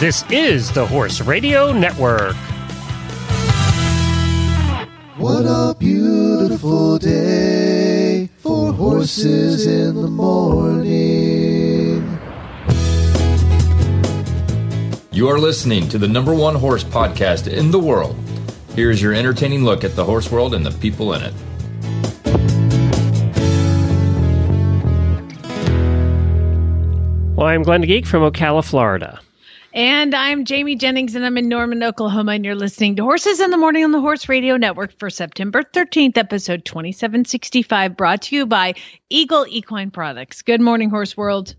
This is the Horse Radio Network. What a beautiful day for horses in the morning. You are listening to the number one horse podcast in the world. Here's your entertaining look at the horse world and the people in it. Well, I'm Glenn Geek from Ocala, Florida. And I'm Jamie Jennings, and I'm in Norman, Oklahoma, and you're listening to Horses in the Morning on the Horse Radio Network for September 13th, episode 2765, brought to you by Eagle Equine Products. Good morning, Horse World.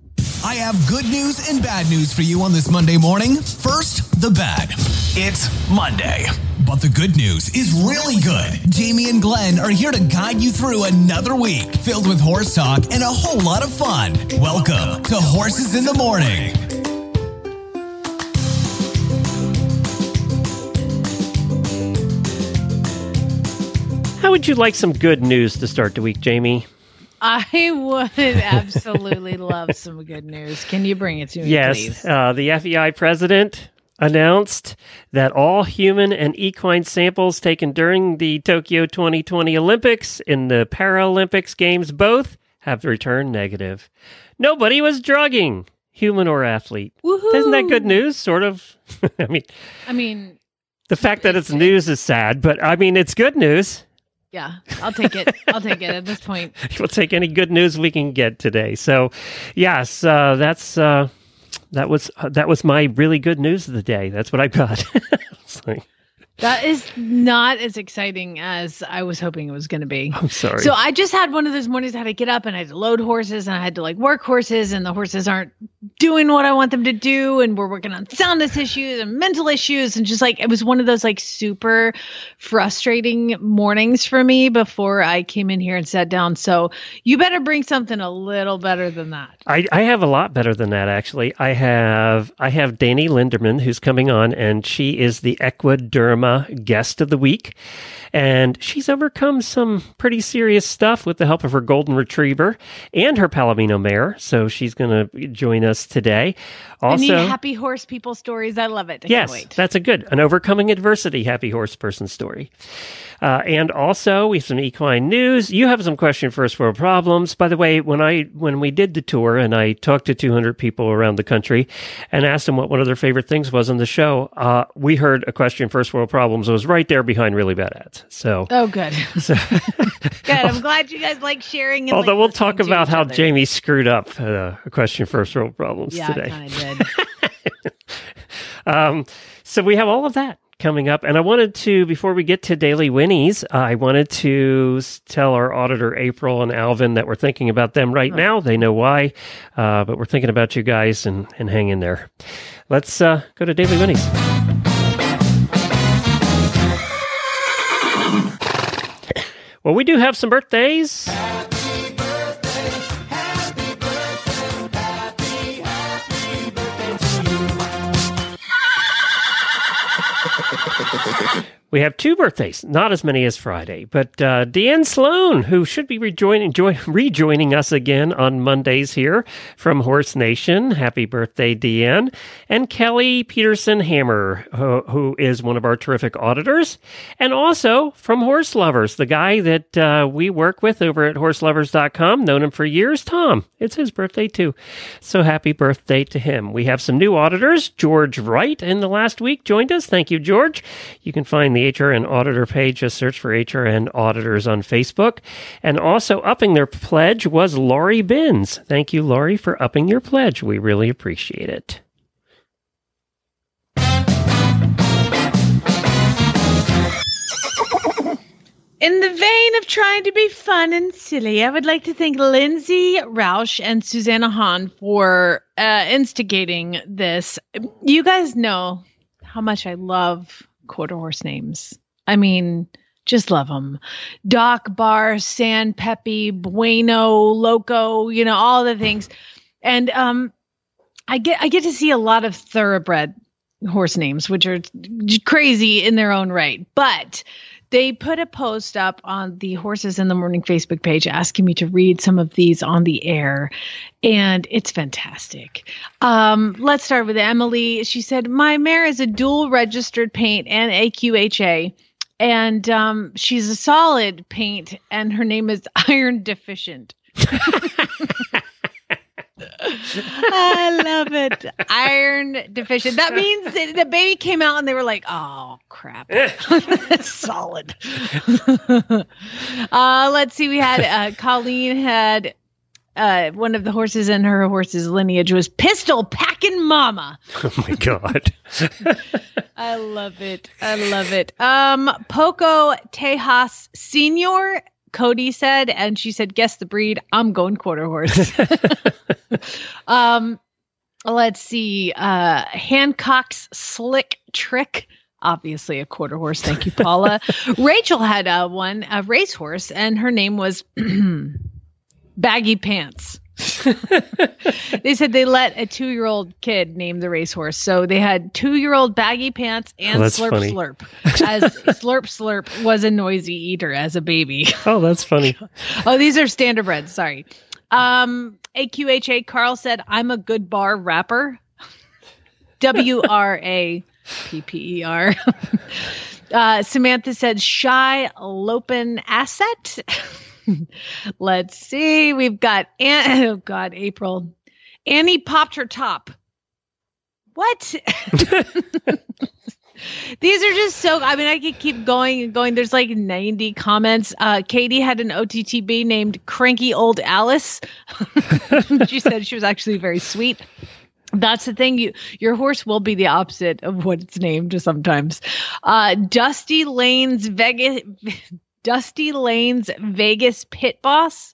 I have good news and bad news for you on this Monday morning. First, the bad. It's Monday. But the good news is really good. Jamie and Glenn are here to guide you through another week filled with horse talk and a whole lot of fun. Welcome to Horses in the Morning. How would you like some good news to start the week, Jamie? I would absolutely love some good news. Can you bring it to me, yes, please? uh, the FEI president announced that all human and equine samples taken during the Tokyo 2020 Olympics in the Paralympics Games both have returned negative. Nobody was drugging, human or athlete. Woohoo! Isn't that good news? Sort of. I mean, I mean, the fact that it's news is sad, but I mean, it's good news. Yeah, I'll take it. I'll take it at this point. we'll take any good news we can get today. So, yes, uh, that's uh, that was uh, that was my really good news of the day. That's what I got. That is not as exciting as I was hoping it was going to be. I'm sorry. So I just had one of those mornings I had to get up and I had to load horses and I had to like work horses and the horses aren't doing what I want them to do and we're working on soundness issues and mental issues and just like it was one of those like super frustrating mornings for me before I came in here and sat down. So you better bring something a little better than that. I, I have a lot better than that actually. I have I have Dani Lindeman who's coming on, and she is the Equiderma guest of the week, and she's overcome some pretty serious stuff with the help of her golden retriever and her Palomino mare. So she's going to join us today. I need Also, happy horse people stories. I love it. I yes, that's a good an overcoming adversity happy horse person story. Uh, and also, we have some equine news. You have some question first world problems. By the way, when I when we did the tour and I talked to 200 people around the country and asked them what one of their favorite things was on the show, uh, we heard equestrian first world problems was right there behind really bad ads. So, Oh, good. so good. I'm glad you guys like sharing. And, although like, we'll talk about how other. Jamie screwed up uh, equestrian first world problems yeah, today. I kind of did. Um, so we have all of that coming up. And I wanted to, before we get to daily winnies, uh, I wanted to tell our auditor, April and Alvin, that we're thinking about them right now. They know why, uh, but we're thinking about you guys and, and hang in there. Let's uh, go to daily winnies. Well, we do have some birthdays. We have two birthdays, not as many as Friday, but uh, Deanne Sloan, who should be rejoining, join, rejoining us again on Mondays here from Horse Nation. Happy birthday, Deanne. And Kelly Peterson Hammer, who, who is one of our terrific auditors, and also from Horse Lovers, the guy that uh, we work with over at horselovers.com, known him for years, Tom. It's his birthday too. So happy birthday to him. We have some new auditors. George Wright in the last week joined us. Thank you, George. You can find the HRN Auditor page. Just search for HRN Auditors on Facebook. And also upping their pledge was Laurie Binns. Thank you, Laurie, for upping your pledge. We really appreciate it. In the vein of trying to be fun and silly, I would like to thank Lindsay Roush and Susanna Hahn for uh, instigating this. You guys know how much I love quarter horse names. I mean, just love them. Doc, Bar, San Pepe, Bueno, Loco, you know, all the things. And um, I get I get to see a lot of thoroughbred horse names, which are crazy in their own right. But they put a post up on the Horses in the Morning Facebook page asking me to read some of these on the air, and it's fantastic. Um, let's start with Emily. She said, My mare is a dual registered paint and AQHA. And um, she's a solid paint, and her name is Iron Deficient. I love it. Iron deficient. That means that the baby came out and they were like, oh, crap. Solid. uh, let's see. We had uh, Colleen had uh, one of the horses in her horse's lineage was Pistol Packing Mama. Oh my God. I love it. I love it. Um, Poco Tejas Senior Cody said, and she said, "Guess the breed. I'm going quarter horse." um, let's see. Uh, Hancock's slick trick. Obviously, a quarter horse. Thank you, Paula. Rachel had uh, one, a racehorse, and her name was Baggy Pants. They said they let a two year old kid name the racehorse. So they had two year old baggy pants and Oh, slurp funny. slurp. As slurp slurp was a noisy eater as a baby. Oh, that's funny. oh, these are standardbreds. Sorry. Um, AQHA Carl said, I'm a good bar rapper. W R A P P E R. Uh, Samantha said, shy Lopen asset. Let's see. We've got, oh God, April. Annie popped her top. What? These are just so. I mean, I could keep going and going. There's like 90 comments. Uh, Katie had an OTTB named Cranky Old Alice. she said she was actually very sweet. That's the thing. You your horse will be the opposite of what it's named sometimes. Uh, Dusty Lane's Vegas, Dusty Lane's Vegas pit boss.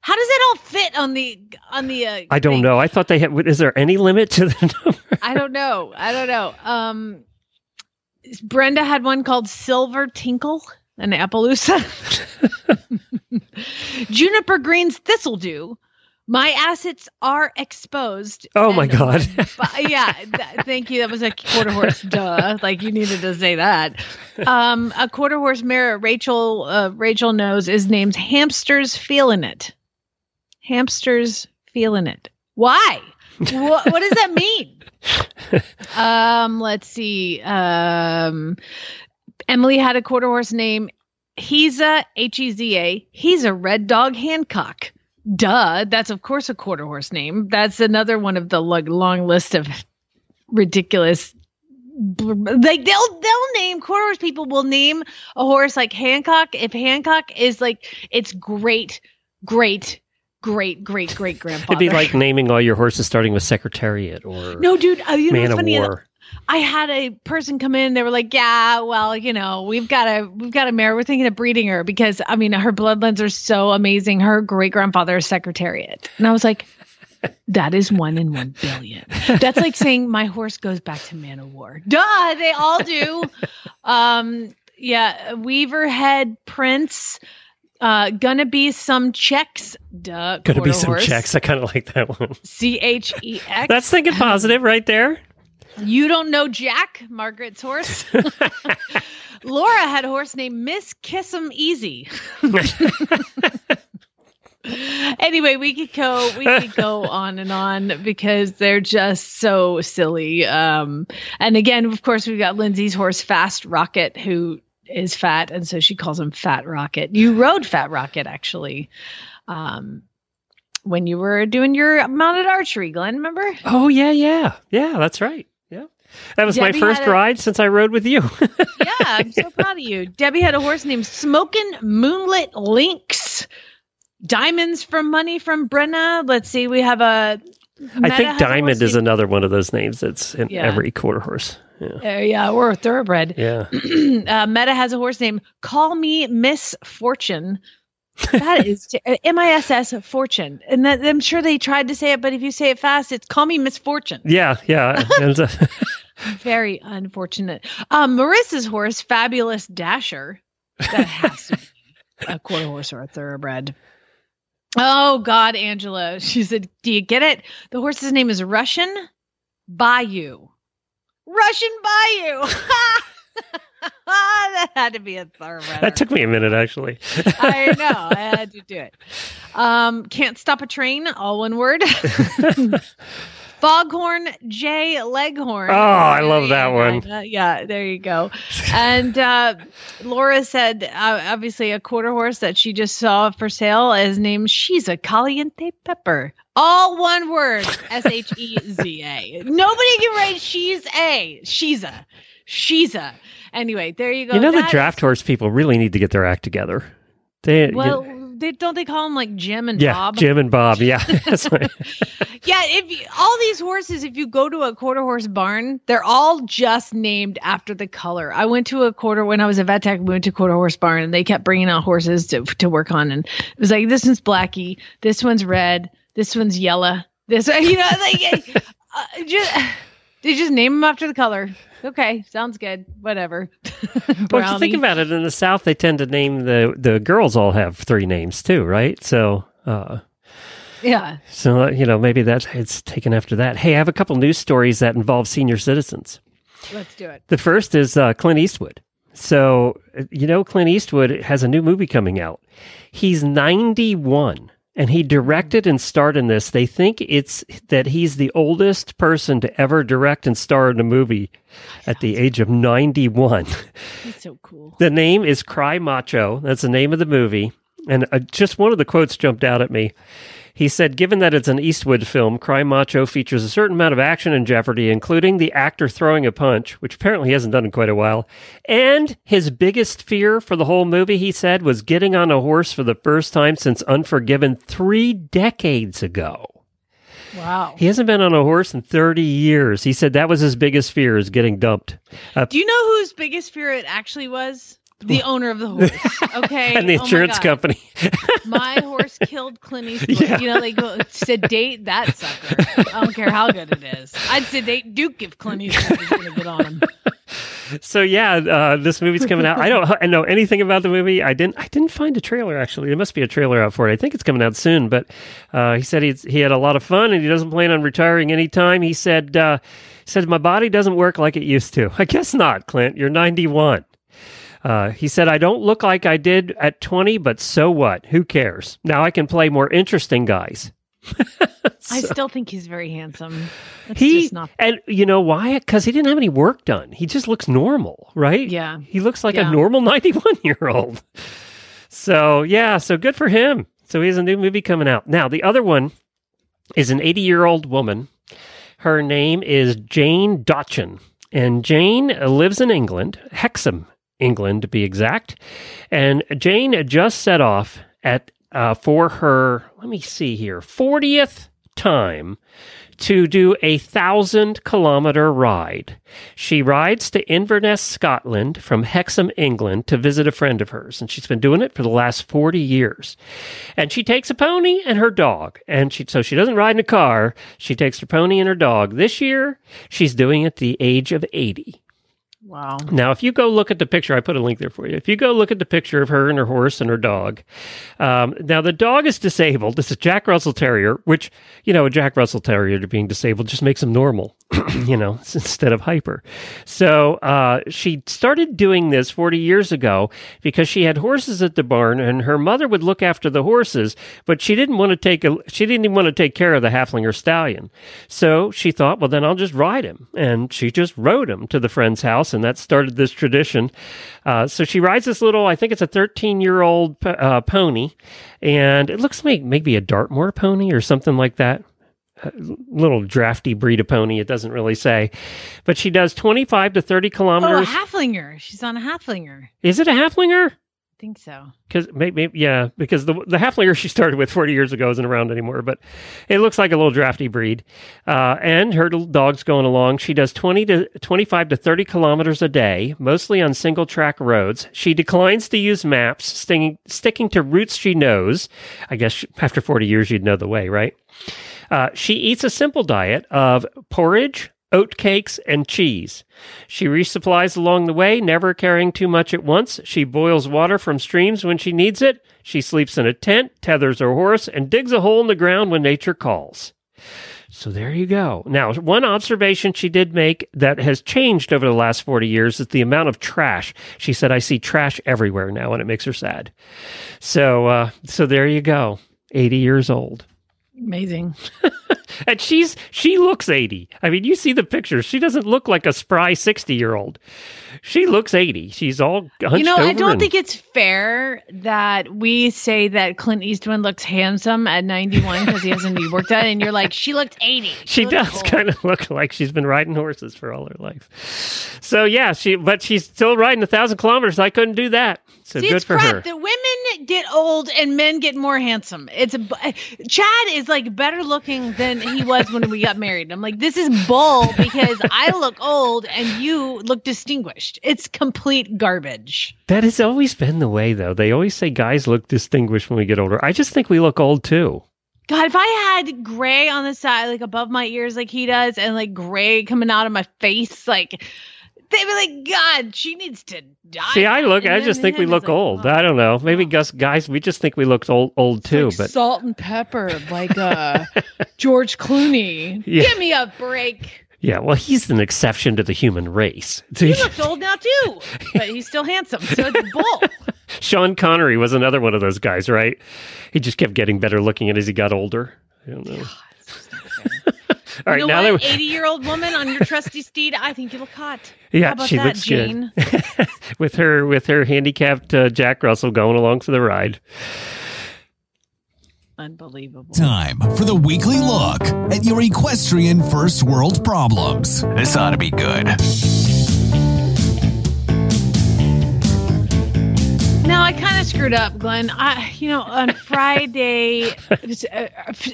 How does it all fit on the on the? Uh, I don't thing? know. I thought they had. Is there any limit to the number? I don't know. I don't know. Um, Brenda had one called Silver Tinkle, an Appaloosa. Juniper Green's Thistledew. My assets are exposed. Oh my God. yeah, th- thank you. That was a quarter horse. Duh, like you needed to say that. Um, a quarter horse mare. Rachel. Uh, Rachel knows is named Hamsters Feeling It. Hamsters Feeling It. Why? what, what does that mean? um, let's see. Um, Emily had a quarter horse name. He's a H E Z A. He's a red dog Hancock. Duh. That's of course a quarter horse name. That's another one of the lo- long list of ridiculous. Like they'll they'll name quarter horse people will name a horse like Hancock if Hancock is like it's great, great, great, great, great grandfather. It'd be like naming all your horses starting with Secretariat or no, dude. Uh, you know Man of funny? War. I had a person come in. They were like, "Yeah, well, you know, we've got a we've got a mare. We're thinking of breeding her because I mean, her bloodlines are so amazing. Her great grandfather is Secretariat." And I was like, "That is one in one billion. That's like saying my horse goes back to Man of War. Duh, they all do. um, yeah, Weaver Head Prince. Uh, gonna be some checks. Duh. To be some horse. checks. I kind of like that one. C H E X. That's thinking positive right there. You don't know Jack, Margaret's horse. Laura had a horse named Miss Kiss 'em Easy. anyway, we could go we could go on and on because they're just so silly. Um, and again, of course, we've got Lindsay's horse Fast Rocket, who is fat, and so she calls him Fat Rocket. You rode Fat Rocket actually. Um, when you were doing your mounted archery, Glenn, remember? Oh yeah, yeah, yeah. That's right. That was Debbie my first a- ride since I rode with you. Yeah, I'm so proud of you. Debbie had a horse named Smokin' Moonlit Lynx. Diamonds from Money from Brenna. Let's see, we have a. I think has a horse Diamond is another one of those names that's in Yeah. every quarter horse. Yeah, Uh, yeah, or a thoroughbred. yeah. uh, Meta has a horse named Call Me Miss Fortune. That is t- uh, M I S S Fortune, and that, I'm sure they tried to say it, but if you say it fast, it's Call Me Miss Fortune. Yeah, yeah. And, uh, Very unfortunate. Um, Marissa's horse, Fabulous Dasher. That has to be a quarter horse or a thoroughbred. Oh God, Angela. She said, Do you get it? The horse's name is Russian Bayou. Russian Bayou. that had to be a thoroughbred. That took me a minute, actually. I know. I had to do it. Um, can't stop a train. All one word. Foghorn J Leghorn. Oh, I love that one. Uh, yeah, there you go. And uh, Laura said, uh, obviously, a quarter horse that she just saw for sale is named She's a Caliente Pepper. All one word. S H E Z A. Nobody can write She's a. She's a. She's a. Anyway, there you go. You know, the draft is- horse people really need to get their act together. They, you- Well, they, don't they call them like Jim and yeah, Bob? Jim and Bob. Yeah. Yeah, if you, all these horses, if you go to a quarter horse barn, they're all just named after the color. I went to a quarter when I was a vet tech. We went to quarter horse barn, and they kept bringing out horses to to work on, and it was like this one's blackie, this one's red, this one's yellow, this you know like uh, just they just name them after the color. Okay, sounds good. Whatever. Well, if you think about it, in the South, they tend to name the the girls all have three names too, right? So, uh, yeah. so uh, you know, maybe that it's taken after that. Hey, I have a couple news stories that involve senior citizens. Let's do it. The first is uh, Clint Eastwood. So, uh, you know, Clint Eastwood has a new movie coming out. He's 91 and he directed and starred in this. They think it's that he's the oldest person to ever direct and star in a movie at the age of 91. He's so cool. The name is Cry Macho. That's the name of the movie. And uh, just one of the quotes jumped out at me. He said, given that it's an Eastwood film, Cry Macho features a certain amount of action and jeopardy, including the actor throwing a punch, which apparently he hasn't done in quite a while. And his biggest fear for the whole movie, he said, was getting on a horse for the first time since Unforgiven three decades ago. Wow. He hasn't been on a horse in 30 years. He said that was his biggest fear is getting dumped. Uh, Do you know whose biggest fear it actually was? The owner of the horse. Okay. and the Oh insurance God. company. My horse killed Clint Eastwood. Yeah. You know, they go sedate that sucker. I don't care how good it is. I'd sedate Duke if Clint Eastwood was going to get on him. So yeah, uh, this movie's coming out. I don't I know anything about the movie. I didn't I didn't find a trailer actually. There must be a trailer out for it. I think it's coming out soon. But uh, he said he's, he had a lot of fun and he doesn't plan on retiring anytime. He said uh, he said my body doesn't work like it used to. I guess not, Clint. You're 91. Uh, he said, I don't look like I did at 20, but so what? Who cares? Now I can play more interesting guys. I still think he's very handsome. That's He just not. and you know why? Because he didn't have any work done. He just looks normal, right? Yeah. he looks like a normal ninety-one year old. So yeah, so good for him. So he has a new movie coming out now. The other one is an eighty-year-old woman. Her name is Jane Dotchin, and Jane lives in England, Hexham, England to be exact. And Jane just set off at uh, for her. Let me see here, fortieth time to do a thousand kilometer ride. She rides to Inverness, Scotland from Hexham, England to visit a friend of hers. And she's been doing it for the last 40 years. And she takes a pony and her dog. And she, so she doesn't ride in a car. She takes her pony and her dog. This year, she's doing it the age of 80. Wow. Now, if you go look at the picture, I put a link there for you. If you go look at the picture of her and her horse and her dog, um, now the dog is disabled. This is Jack Russell Terrier, which, you know, a Jack Russell Terrier being disabled just makes him normal, you know, instead of hyper. So uh, she started doing this 40 years ago because she had horses at the barn and her mother would look after the horses, but she didn't want to take a, she didn't even want to take care of the Haflinger stallion. So she thought, well, then I'll just ride him. And she just rode him to the friend's house and that started this tradition. Uh, so she rides this little, I think it's a 13 year old uh, pony, and it looks like maybe a Dartmoor pony or something like that. A little drafty breed of pony, it doesn't really say. But she does 25 to 30 Oh, a kilometers. Haflinger. She's on a Haflinger. Is it a Haflinger? Think so. Because maybe, yeah, because the the Haflinger she started with 40 years ago isn't around anymore, but it looks like a little drafty breed. Uh, and her dog's going along. She does 20 to 25 to 30 kilometers a day, mostly on single track roads. She declines to use maps, sticking, sticking to routes she knows. I guess she- after 40 years, you'd know the way, right? Uh, she eats a simple diet of porridge, oat cakes, and cheese. She resupplies along the way, never carrying too much at once. She boils water from streams when she needs it. She sleeps in a tent, tethers her horse, and digs a hole in the ground when nature calls. So there you go. Now, one observation she did make that has changed over the last 40 years is the amount of trash. She said, I see trash everywhere now, and it makes her sad. So, uh, so there you go. 80 years old. Amazing. And she's she looks 80. I mean, you see the pictures. She doesn't look like a spry 60 year old. She looks 80. She's all hunched You know, I don't and- think it's fair that we say that Clint Eastwood looks handsome at 91 because he hasn't even worked out, and you're like, she looked 80. She looked does old." kind of look like she's been riding horses for all her life. So yeah, she but she's still riding a thousand kilometers. I couldn't do that. So See, good it's for crap her. that women get old and men get more handsome. It's a Chad is like better looking than he was when we got married. I'm like, this is bull because I look old and you look distinguished. It's complete garbage. That has always been the way though. They always say guys look distinguished when we get older. I just think we look old too. God, if I had gray on the side, like above my ears, like he does, and like gray coming out of my face, like they'd be like, God, she needs to die. See, I look. And I just think we look like, old. oh. I don't know. Maybe Gus guys, we just think we look old, old too. like but salt and pepper, like uh, George Clooney. Yeah. Give me a break. yeah, well, he's an exception to the human race. He looks old now too, but he's still handsome. So it's bull. Sean Connery was another one of those guys, right? He just kept getting better looking as he got older. I don't know. All right, you know now what? that Eighty-year-old woman on your trusty steed. I think you look hot. Yeah, How about she that, looks good. With her with her handicapped uh, Jack Russell going along for the ride. Unbelievable. Time for the weekly look at your equestrian first world problems. This ought to be good. No, I kind of screwed up, Glenn. I, you know, on Friday, it was, uh,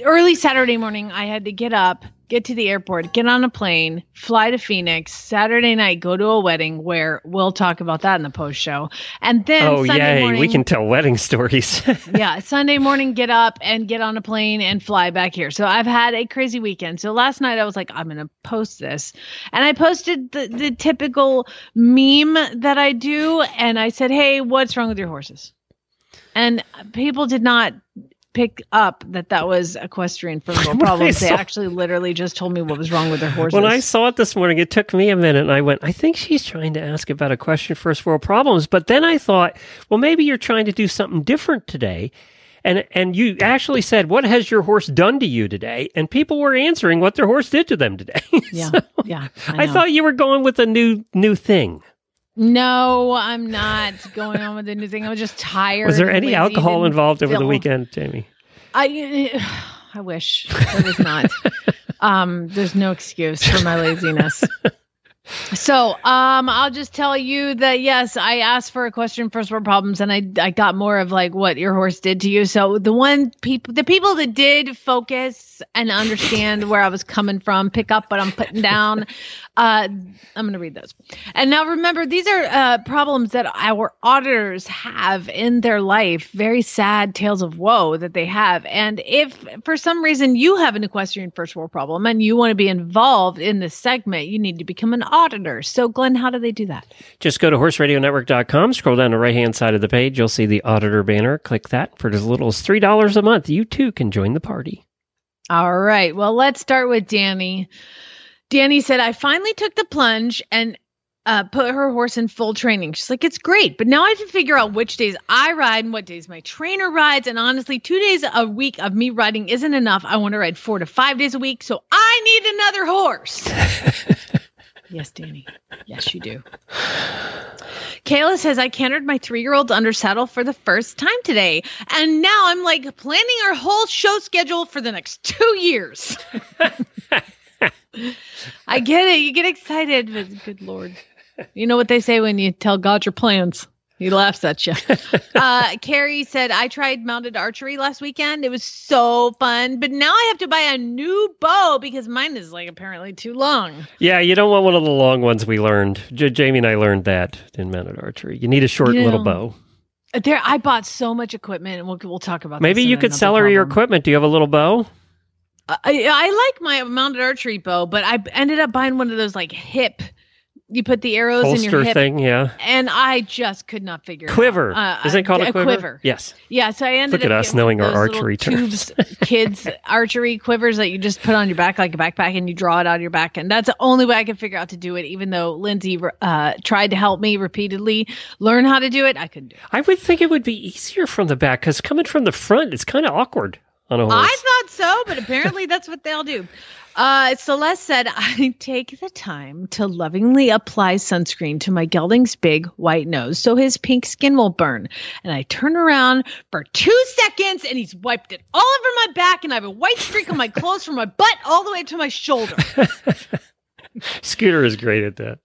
early Saturday morning, I had to get up, get to the airport, get on a plane, fly to Phoenix. Saturday night, go to a wedding where we'll talk about that in the post show, and then oh Sunday yay, morning, we can tell wedding stories. yeah, Sunday morning, get up and get on a plane and fly back here. So I've had a crazy weekend. So last night I was like, I'm going to post this. And I posted the, the typical meme that I do. And I said, Hey, what's wrong with your horses? And people did not pick up that that was equestrian first world When I problems. They actually literally just told me what was wrong with their horses. when I saw it this morning, it took me a minute, and I went, I think she's trying to ask about equestrian first world problems. But then I thought, well, maybe you're trying to do something different today. And and you actually said, what has your horse done to you today? And people were answering what their horse did to them today. yeah, So yeah. I, know. thought you were going with a new new thing. No, I'm not going on with the new thing. I'm just tired. Was there any alcohol involved over the weekend, Jamie? I I wish there was not. um, there's no excuse for my laziness. So, um, I'll just tell you that yes, I asked for equestrian first world problems, and I I got more of like what your horse did to you. So the one people, the people that did focus and understand where I was coming from, pick up what I'm putting down. Uh, I'm going to read those. And now remember, these are uh, problems that our auditors have in their life, very sad tales of woe that they have. And if for some reason you have an equestrian first world problem and you want to be involved in this segment, you need to become an auditor. So, Glenn, how do they do that? Just go to horseradionetwork.com, scroll down the right hand side of the page. You'll see the auditor banner. Click that. For as little as $3 a month, you too can join the party. All right. Well, let's start with Danny. Danny said, I finally took the plunge and uh, put her horse in full training. She's like, it's great, but now I have to figure out which days I ride and what days my trainer rides. And honestly, two days a week of me riding isn't enough. I want to ride four to five days a week. So I need another horse. yes, Danny. Yes, you do. Kayla says, I cantered my three year old under saddle for the first time today. And now I'm like planning our whole show schedule for the next two years. I get it. You get excited, but good Lord. You know what they say when you tell God your plans? He laughs at you. uh, Carrie said, I tried mounted archery last weekend. It was so fun, but now I have to buy a new bow because mine is like apparently too long. Yeah, you don't want one of the long ones we learned. J- Jamie and I learned that in mounted archery. You need a short You little know, bow. There, I bought so much equipment, and we'll, we'll talk about. Maybe you could sell her your equipment. Do you have a little bow? I, I like my mounted archery bow, but I ended up buying one of those like hip You put the arrows in your hip, thing, yeah. and I just could not figure it Quiver. out. Uh, Is it called a uh, quiver? Yes. Yeah, so I ended Look at us knowing our archery tubes, kids archery quivers that you just put on your back like a backpack and you draw it on your back, and that's the only way I could figure out to do it. Even though Lindsay uh, tried to help me repeatedly learn how to do it, I couldn't do it. I would think it would be easier from the back because coming from the front, it's kind of awkward on a horse. I thought so, but apparently that's what they'll do. Uh, Celeste said, I take the time to lovingly apply sunscreen to my gelding's big white nose so his pink skin will burn. And I turn around for two seconds and he's wiped it all over my back, and I have a white streak on my clothes from my butt all the way to my shoulder. Scooter is great at that.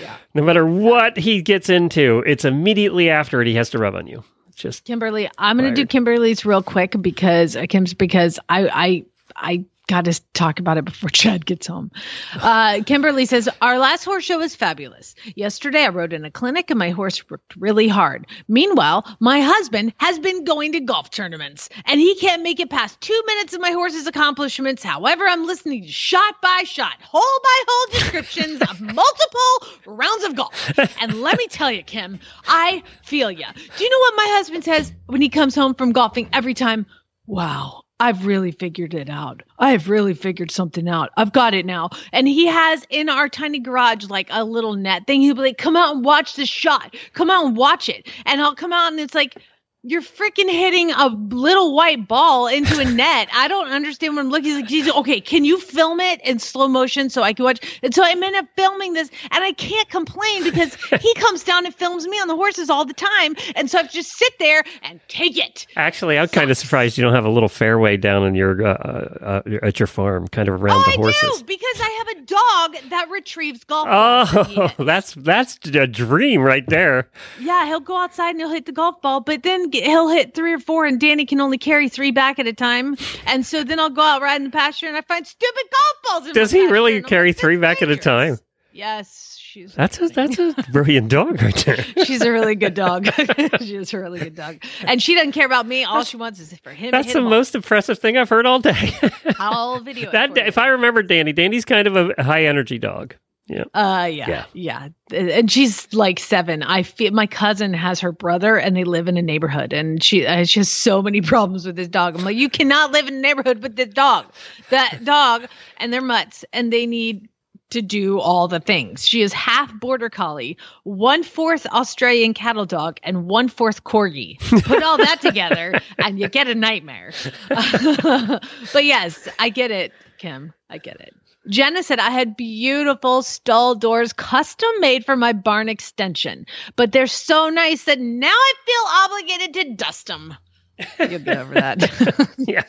Yeah. No matter what he gets into, it's immediately after it he has to rub on you. Just Kimberly, I'm going to do Kimberly's real quick because Kim's because I I I got to talk about it before Chad gets home. Uh, Kimberly says our last horse show was fabulous. Yesterday I rode in a clinic and my horse worked really hard. Meanwhile, my husband has been going to golf tournaments and he can't make it past two minutes of my horse's accomplishments. However, I'm listening to shot by shot, hole by hole descriptions of multiple rounds of golf. And let me tell you, Kim, I feel you. Do you know what my husband says when he comes home from golfing every time? Wow. I've really figured it out. I've really figured something out. I've got it now. And he has in our tiny garage like a little net thing. He'll be like, come out and watch this shot. Come out and watch it. And I'll come out and it's like, you're freaking hitting a little white ball into a net. I don't understand what I'm looking. He's like, Jesus, okay, can you film it in slow motion so I can watch? And so I'm in up filming this, and I can't complain because he comes down and films me on the horses all the time, and so I just sit there and take it. actually, I'm kind of surprised you don't have a little fairway down in your uh, uh, uh, at your farm, kind of around Oh, the horses. I do because I have a dog that retrieves golf balls. Oh, that's that's a dream right there. yeah, he'll go outside and he'll hit the golf ball, but then get, he'll hit three or four, and Danny can only carry three back at a time. And so then I'll go out riding the pasture and I find stupid golf balls. In Does he really carry like, three "That's back at a time? Yes, she's That's a that's a brilliant dog right there. she's a really good dog. she's a really good dog, and she doesn't care about me. All she wants is for him. That's to hit the most impressive thing I've heard all day. I'll video it that for you. if I remember Danny, Danny's kind of a high energy dog. Yeah. Uh yeah, Yeah. yeah, And she's like seven. I feel my cousin has her brother, and they live in a neighborhood, and she has just so many problems with this dog. I'm like, you cannot live in a neighborhood with this dog, that dog, and they're mutts, and they need to do all the things. She is half border collie, one fourth Australian cattle dog, and one fourth corgi. Put all that together, and you get a nightmare. but yes, I get it, Kim. I get it. Jenna said I had beautiful stall doors custom made for my barn extension, but they're so nice that now I feel obligated to dust them. You'll get over that. Yeah.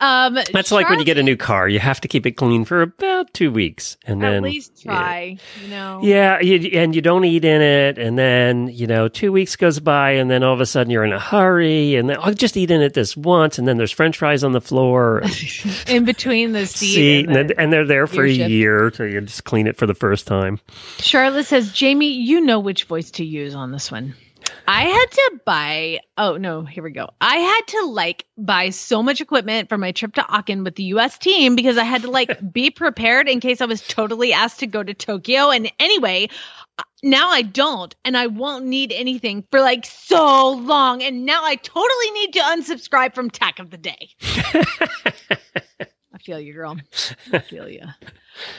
Um, That's like when you get a new car, you have to keep it clean for about two weeks, and then at least try, you know. Yeah, you, and you don't eat in it, and then you know two weeks goes by, and then all of a sudden you're in a hurry, and then I'll just eat in it this once, and then there's French fries on the floor, in between the seat. and and, the- and they're there for a shift. year, so you just clean it for the first time. Charlotte says, Jamie, you know which voice to use on this one. I had to buy, oh no, here we go. I had to like buy so much equipment for my trip to Aachen with the US team because I had to like be prepared in case I was totally asked to go to Tokyo. And anyway, uh, now I don't, and I won't need anything for like so long. And now I totally need to unsubscribe from Tack of the Day. I feel you, girl. I feel you.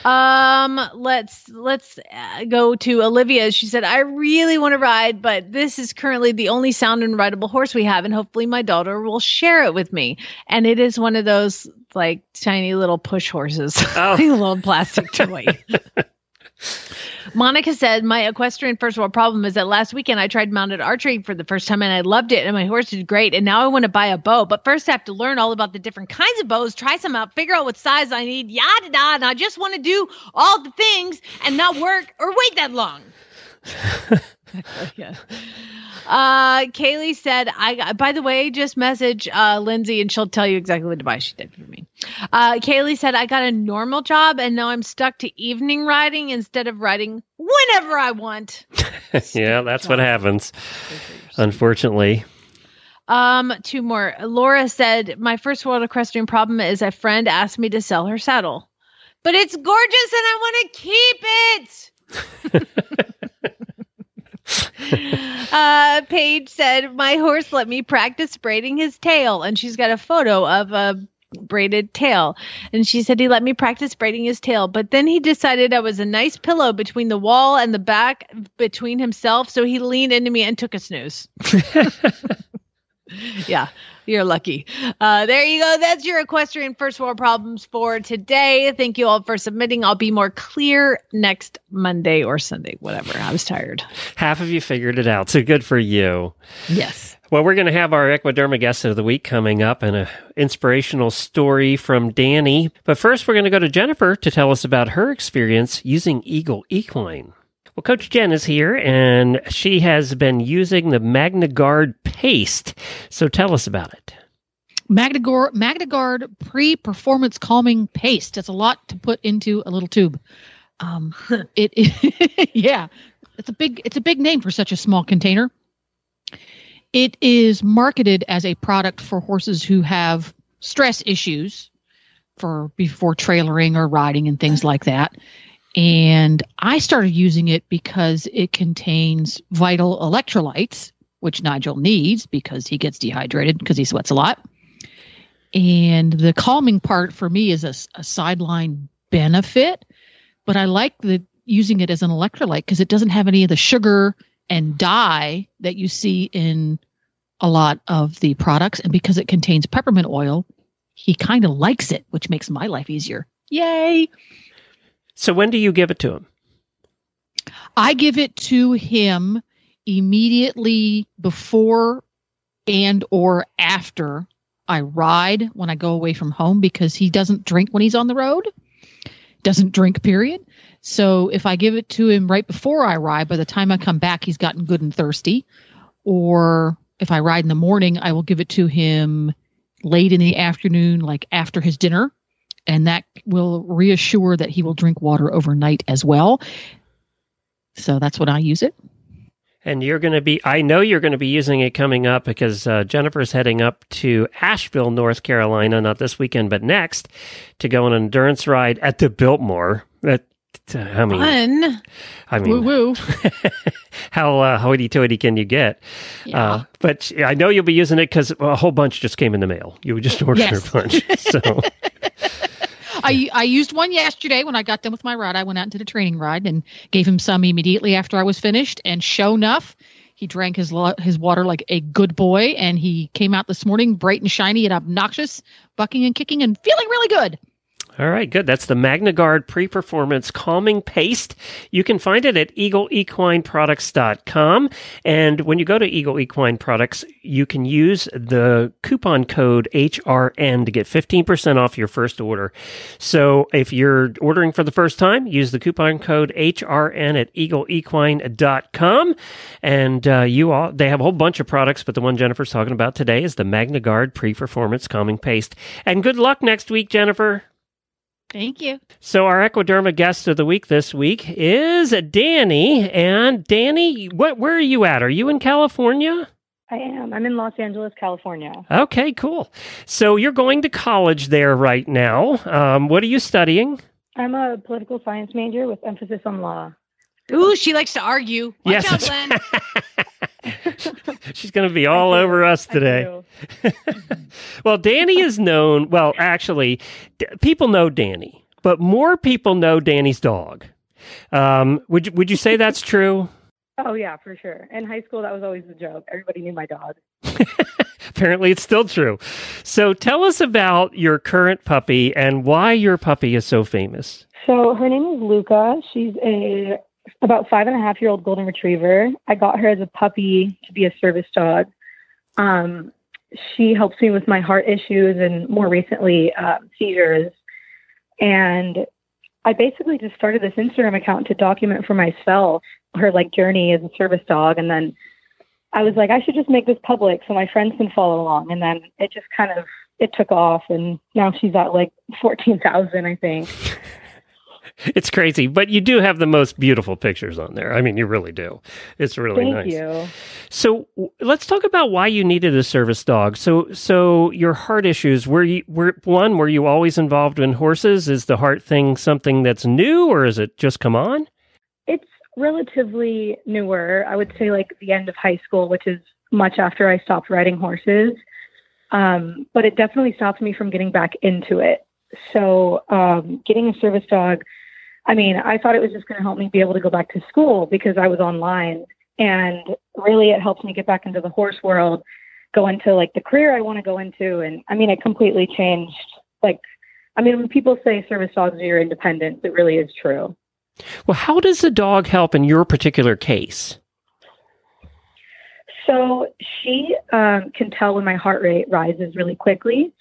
Um, let's let's uh, go to Olivia. She said, "I really want to ride, but this is currently the only sound and rideable horse we have, and hopefully my daughter will share it with me." And it is one of those like tiny little push horses, Oh. a little plastic toy. Monica said, My equestrian first world problem is that last weekend I tried mounted archery for the first time and I loved it and my horse did great. And now I want to buy a bow. But first I have to learn all about the different kinds of bows, try some out, figure out what size I need, yada yada. And I just want to do all the things and not work or wait that long. yeah. Uh, Kaylee said, I by the way, just message uh, Lindsay and she'll tell you exactly what device she did for me. Uh, Kaylee said, I got a normal job and now I'm stuck to evening riding instead of riding whenever I want. yeah, that's what happens, unfortunately. Um, two more. Laura said, My first world equestrian problem is a friend asked me to sell her saddle, but it's gorgeous and I want to keep it. uh, Paige said, My horse let me practice braiding his tail. And she's got a photo of a braided tail. And she said he let me practice braiding his tail. But then he decided I was a nice pillow between the wall and the back between himself. So he leaned into me and took a snooze. yeah, you're lucky. Uh, there you go. That's your equestrian first world problems for today. Thank you all for submitting. I'll be more clear next Monday or Sunday, whatever. I was tired. Half of you figured it out, so good for you. Yes. Well, we're going to have our Equiderma guest of the week coming up and an inspirational story from Dani. But first, we're going to go to Jennifer to tell us about her experience using Eagle Equine. Well, Coach Jenn is here and she has been using the MagnaGuard paste. So tell us about it. MagnaGuard, MagnaGuard pre-performance calming paste. It's a lot to put into a little tube. Um, it, it yeah, it's a big it's a big name for such a small container. It is marketed as a product for horses who have stress issues for before trailering or riding and things like that. And I started using it because it contains vital electrolytes, which Nigel needs because he gets dehydrated because he sweats a lot. And the calming part for me is a, a sideline benefit, but I like the using it as an electrolyte because it doesn't have any of the sugar and dye that you see in a lot of the products. And because it contains peppermint oil, he kind of likes it, which makes my life easier. Yay! So when do you give it to him? I give it to him immediately before and or after I ride when I go away from home because he doesn't drink when he's on the road. Doesn't drink period. So if I give it to him right before I ride, by the time I come back he's gotten good and thirsty. Or if I ride in the morning, I will give it to him late in the afternoon like after his dinner and that will reassure that he will drink water overnight as well. So that's what I use it. And you're going to be, I know you're going to be using it coming up because uh, Jennifer's heading up to Asheville, North Carolina, not this weekend, but next, to go on an endurance ride at the Biltmore. That, I mean, Fun. I mean, Woo woo. how uh, hoity-toity can you get? Yeah. Uh, but I know you'll be using it because a whole bunch just came in the mail. You just ordered Yes. a bunch. So, I I used one yesterday when I got done with my ride. I went out and did a training ride and gave him some immediately after I was finished. And show enough, he drank his lo- his water like a good boy, and he came out this morning bright and shiny and obnoxious, bucking and kicking and feeling really good. All right, good. That's the MagnaGuard Pre-Performance Calming Paste. You can find it at eagleequineproducts.com. And when you go to Eagle Equine Products, you can use the coupon code HRN to get 15% off your first order. So if you're ordering for the first time, use the coupon code HRN at eagleequine.com. And uh, you all, they have a whole bunch of products, but the one Jennifer's talking about today is the MagnaGuard Pre-Performance Calming Paste. And good luck next week, Jennifer. Thank you. So our Equiderma guest of the week this week is Dani. And Dani, what where are you at? Are you in California? I am. I'm in Los Angeles, California. Okay, cool. So you're going to college there right now. Um, what are you studying? I'm a political science major with emphasis on law. Ooh, she likes to argue. Watch Yes, out, that's- Glenn. She's going to be all over us today. Well, Dani is known. Well, actually, d- people know Dani, but more people know Dani's dog. Um, would you, would you say that's true? Oh yeah, for sure. In high school, that was always the joke. Everybody knew my dog. Apparently, it's still true. So, tell us about your current puppy and why your puppy is so famous. So her name is Luca. She's a about five and a half year old golden retriever. I got her as a puppy to be a service dog. Um, she helps me with my heart issues and more recently uh, seizures. And I basically just started this Instagram account to document for myself her like journey as a service dog. And then I was like, I should just make this public so my friends can follow along. And then it just kind of it took off, and now she's at like fourteen thousand, I think. It's crazy, but you do have the most beautiful pictures on there. I mean, you really do. It's really Thank nice. you. So w- let's talk about why you needed a service dog. So, so your heart issues were you were one were you always involved in horses? Is the heart thing something that's new, or is it just come on? it's relatively newer. I would say like the end of high school, which is much after I stopped riding horses. Um, but it definitely stopped me from getting back into it. So um, getting a service dog, I mean, I thought it was just going to help me be able to go back to school because I was online. And really, it helps me get back into the horse world, go into like the career I want to go into. And I mean, it completely changed. Like, I mean, when people say service dogs are your independence, it really is true. Well, how does the dog help in your particular case? So she um, can tell when my heart rate rises really quickly.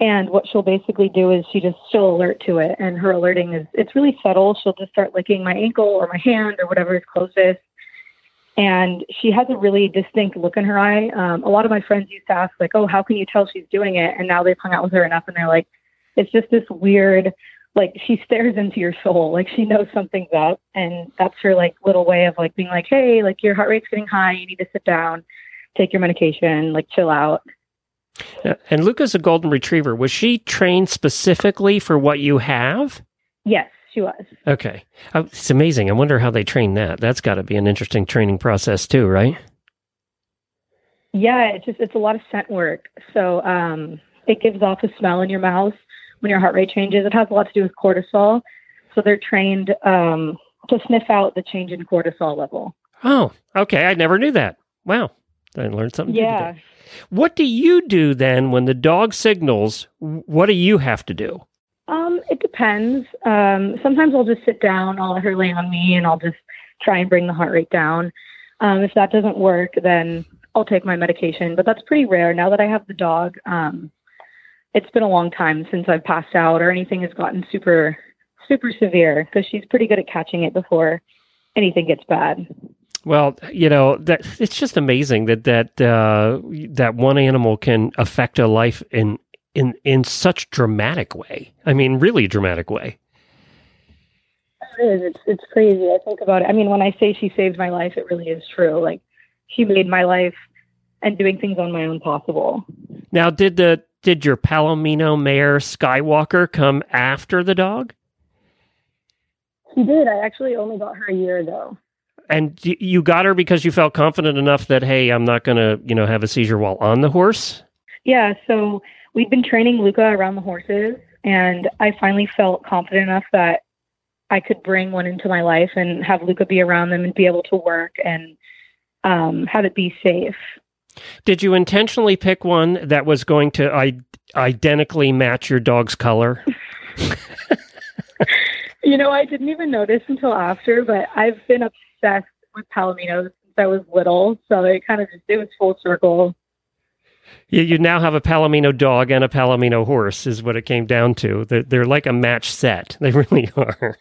And what she'll basically do is she just she'll alert to it, and her alerting is it's really subtle. She'll just start licking my ankle or my hand or whatever is closest, and she has a really distinct look in her eye. Um, a lot of my friends used to ask like, "Oh, how can you tell she's doing it?" And now they've hung out with her enough, and they're like, "It's just this weird like she stares into your soul like she knows something's up and that's her like little way of like being like hey like your heart rate's getting high you need to sit down take your medication like chill out and luca's a golden retriever was she trained specifically for what you have yes she was okay uh, it's amazing i wonder how they train that that's got to be an interesting training process too right yeah it's just it's a lot of scent work so um it gives off a smell in your mouth when your heart rate changes. It has a lot to do with cortisol. So they're trained um, to sniff out the change in cortisol level. Oh, okay. I never knew that. Wow. I learned something. Yeah. What do you do then when the dog signals? What do you have to do? Um, it depends. Um, sometimes I'll just sit down, I'll let her lay on me, and I'll just try and bring the heart rate down. Um, if that doesn't work, then I'll take my medication, but that's pretty rare. Now that I have the dog, um, it's been a long time since I've passed out or anything has gotten super, super severe because she's pretty good at catching it before anything gets bad. Well, you know that it's just amazing that that uh, that one animal can affect a life in in in such dramatic way. I mean, really dramatic way. It is. It's it's crazy. I think about it. I mean, when I say she saved my life, it really is true. Like she made my life and doing things on my own possible. Now, did the did your Palomino mare Skywalker come after the dog? She did. I actually only got her a year ago. And you got her because you felt confident enough that hey, I'm not going to, you know, have a seizure while on the horse? Yeah, so we'd been training Luca around the horses and I finally felt confident enough that I could bring one into my life and have Luca be around them and be able to work and um, have it be safe. Did you intentionally pick one that was going to I- identically match your dog's color? you know, I didn't even notice until after, but I've been obsessed with Palominos since I was little. So it kind of just, it was full circle. You, you now have a Palomino dog and a Palomino horse, is what it came down to. They're, they're like a match set. They really are.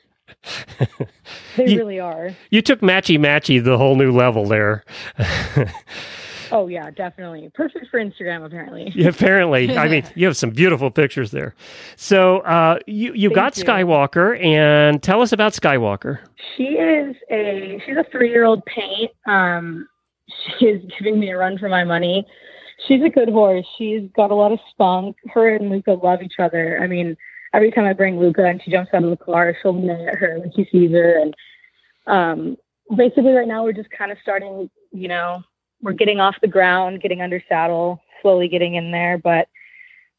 they you, really are. You took matchy matchy the whole new level there. Oh yeah, definitely. Perfect for Instagram apparently. yeah, apparently. I mean, you have some beautiful pictures there. So, uh, you you got you. Skywalker and tell us about Skywalker. She is a she's a 3-year-old paint. Um she is giving me a run for my money. She's a good horse. She's got a lot of spunk. Her and Luca love each other. I mean, every time I bring Luca and she jumps out of the car, she'll neigh at her when she sees her and um basically right now we're just kind of starting, you know, we're getting off the ground, getting under saddle, slowly getting in there. But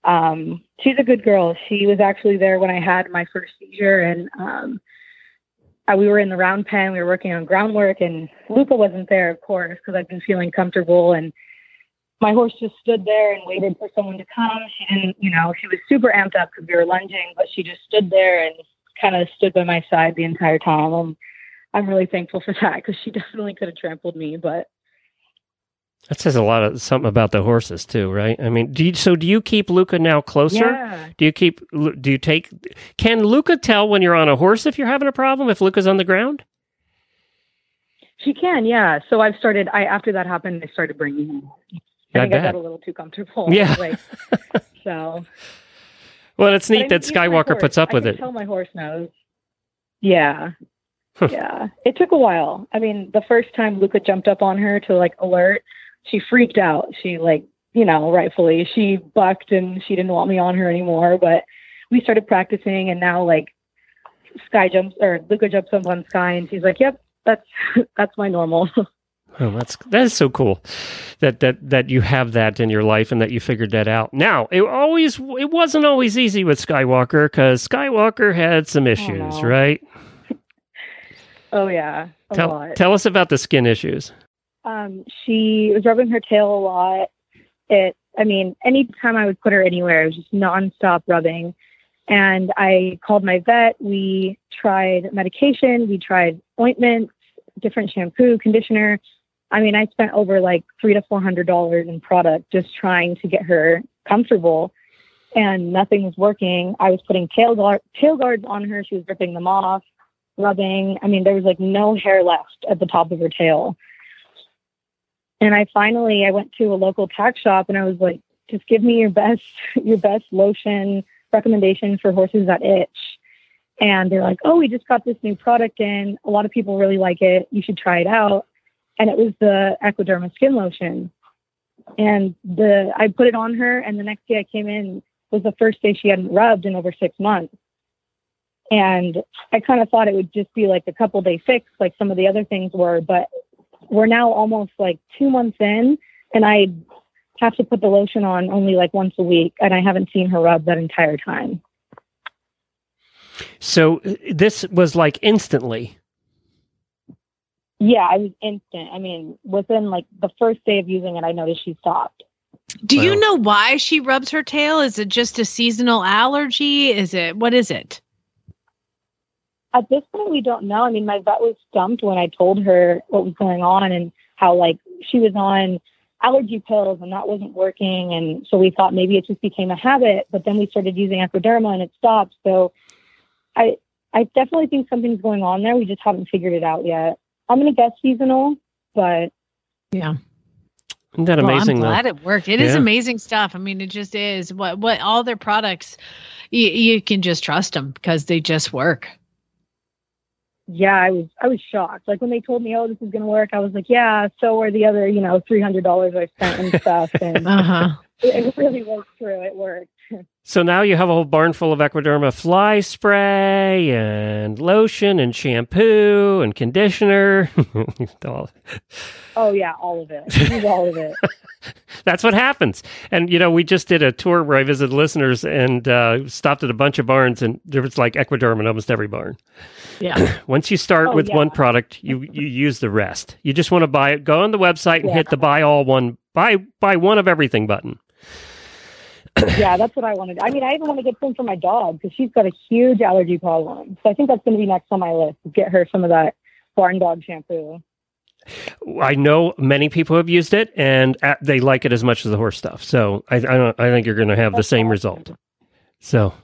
um, she's a good girl. She was actually there when I had my first seizure, and um, I, we were in the round pen. We were working on groundwork, and Luca wasn't there, of course, because I've been feeling comfortable. And my horse just stood there and waited for someone to come. She didn't, you know, she was super amped up because we were lunging, but she just stood there and kind of stood by my side the entire time. And I'm really thankful for that because she definitely could have trampled me, but that says a lot of something about the horses too, right? I mean, do you, so do you keep Luca now closer? Yeah. Do you keep? Do you take? Can Luca tell when you're on a horse if you're having a problem if Luca's on the ground? She can, yeah. So I've started. I after that happened, I started bringing him. I, I think bet. I got a little too comfortable. Yeah. Like, so. Well, it's neat that Skywalker puts up I with it. Tell my horse knows. Yeah. yeah. It took a while. I mean, the first time Luca jumped up on her to like alert, she freaked out. She like, you know, rightfully she bucked and she didn't want me on her anymore. But we started practicing and now like Sky jumps or Luca jumps up on Sky, and she's like, "Yep, that's that's my normal." Oh, that's that is so cool that that that you have that in your life and that you figured that out. Now, it always it wasn't always easy with Skywalker because Skywalker had some issues, Aw. right? oh yeah, a Tell lot. tell us about the skin issues. Um, she was rubbing her tail a lot. It, I mean, anytime I would put her anywhere, it was just nonstop rubbing. And I called my vet. We tried medication. We tried ointments, different shampoo, conditioner. I mean, I spent over like three to four hundred dollars in product just trying to get her comfortable, and nothing was working. I was putting tail guard tail guards on her. She was ripping them off, rubbing. I mean, there was like no hair left at the top of her tail. And I finally I went to a local tack shop and I was like, just give me your best your best lotion recommendation for horses that itch. And they're like, oh, we just got this new product in. A lot of people really like it. You should try it out. And it was the Equiderma skin lotion. And the I put it on her, and the next day I came in was the first day she hadn't rubbed in over six months. And I kind of thought it would just be like a couple day fix, like some of the other things were, but we're now almost like two months in, and I have to put the lotion on only like once a week, and I haven't seen her rub that entire time. So this was like instantly. Yeah, I was instant. I mean, within like the first day of using it, I noticed she stopped. Do Wow. you know why she rubs her tail? Is it just a seasonal allergy? Is it what is it? At this point, we don't know. I mean, my vet was stumped when I told her what was going on and how like she was on allergy pills and that wasn't working. And so we thought maybe it just became a habit, but then we started using Equiderma and it stopped. So I, I definitely think something's going on there. We just haven't figured it out yet. I'm going to guess seasonal, but Yeah. Isn't that Well, amazing? I'm though? glad it worked. It is Yeah. amazing stuff. I mean, it just is. What what all their products, you, you can just trust them because they just work. Yeah, I was, I was shocked. Like when they told me, oh, this is going to work, I was like, yeah, so are the other, you know, $300 I spent and stuff. And Uh huh. It, it really was true. It worked. So now you have a whole barn full of Equiderma fly spray and lotion and shampoo and conditioner. Oh yeah, all of it. All of it. That's what happens. And, you know, we just did a tour where I visited listeners and uh, stopped at a bunch of barns, and there was like Equiderma in almost every barn. Yeah. Once you start Oh, with yeah. one product, you, you use the rest. You just want to buy it. Go on the website and Yeah. hit the buy all one, buy, buy one of everything button. Yeah, that's what I wanted. I mean, I even want to get some for my dog because she's got a huge allergy problem. So I think that's going to be next on my list. Get her some of that barn dog shampoo. I know many people have used it and they like it as much as the horse stuff. So I, I, don't, I think you're going to have the same result. So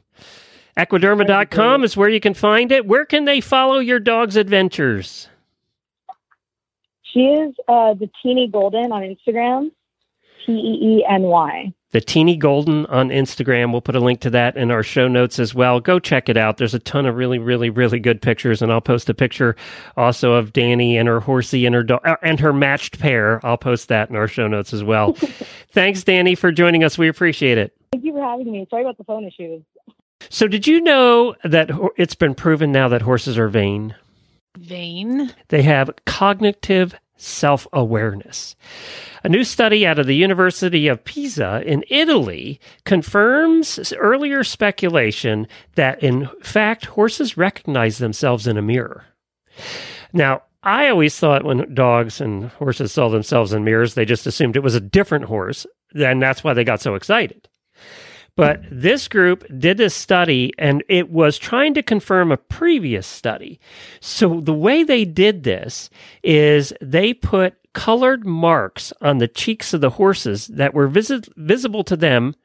equiderma.com is where you can find it. Where can they follow your dog's adventures? She is uh, the teeny golden on Instagram. T E E N Y. The Teeny Golden on Instagram. We'll put a link to that in our show notes as well. Go check it out. There's a ton of really, really, really good pictures, and I'll post a picture also of Dani and her horsey and her dog uh, and her matched pair. I'll post that in our show notes as well. Thanks, Dani, for joining us. We appreciate it. Thank you for having me. Sorry about the phone issues. So, did you know that it's been proven now that horses are vain? Vain. They have cognitive self awareness. A new study out of the University of Pisa in Italy confirms earlier speculation that, in fact, horses recognize themselves in a mirror. Now, I always thought when dogs and horses saw themselves in mirrors, they just assumed it was a different horse, and that's why they got so excited. But this group did this study and it was trying to confirm a previous study. So the way they did this is they put colored marks on the cheeks of the horses that were visi- visible to them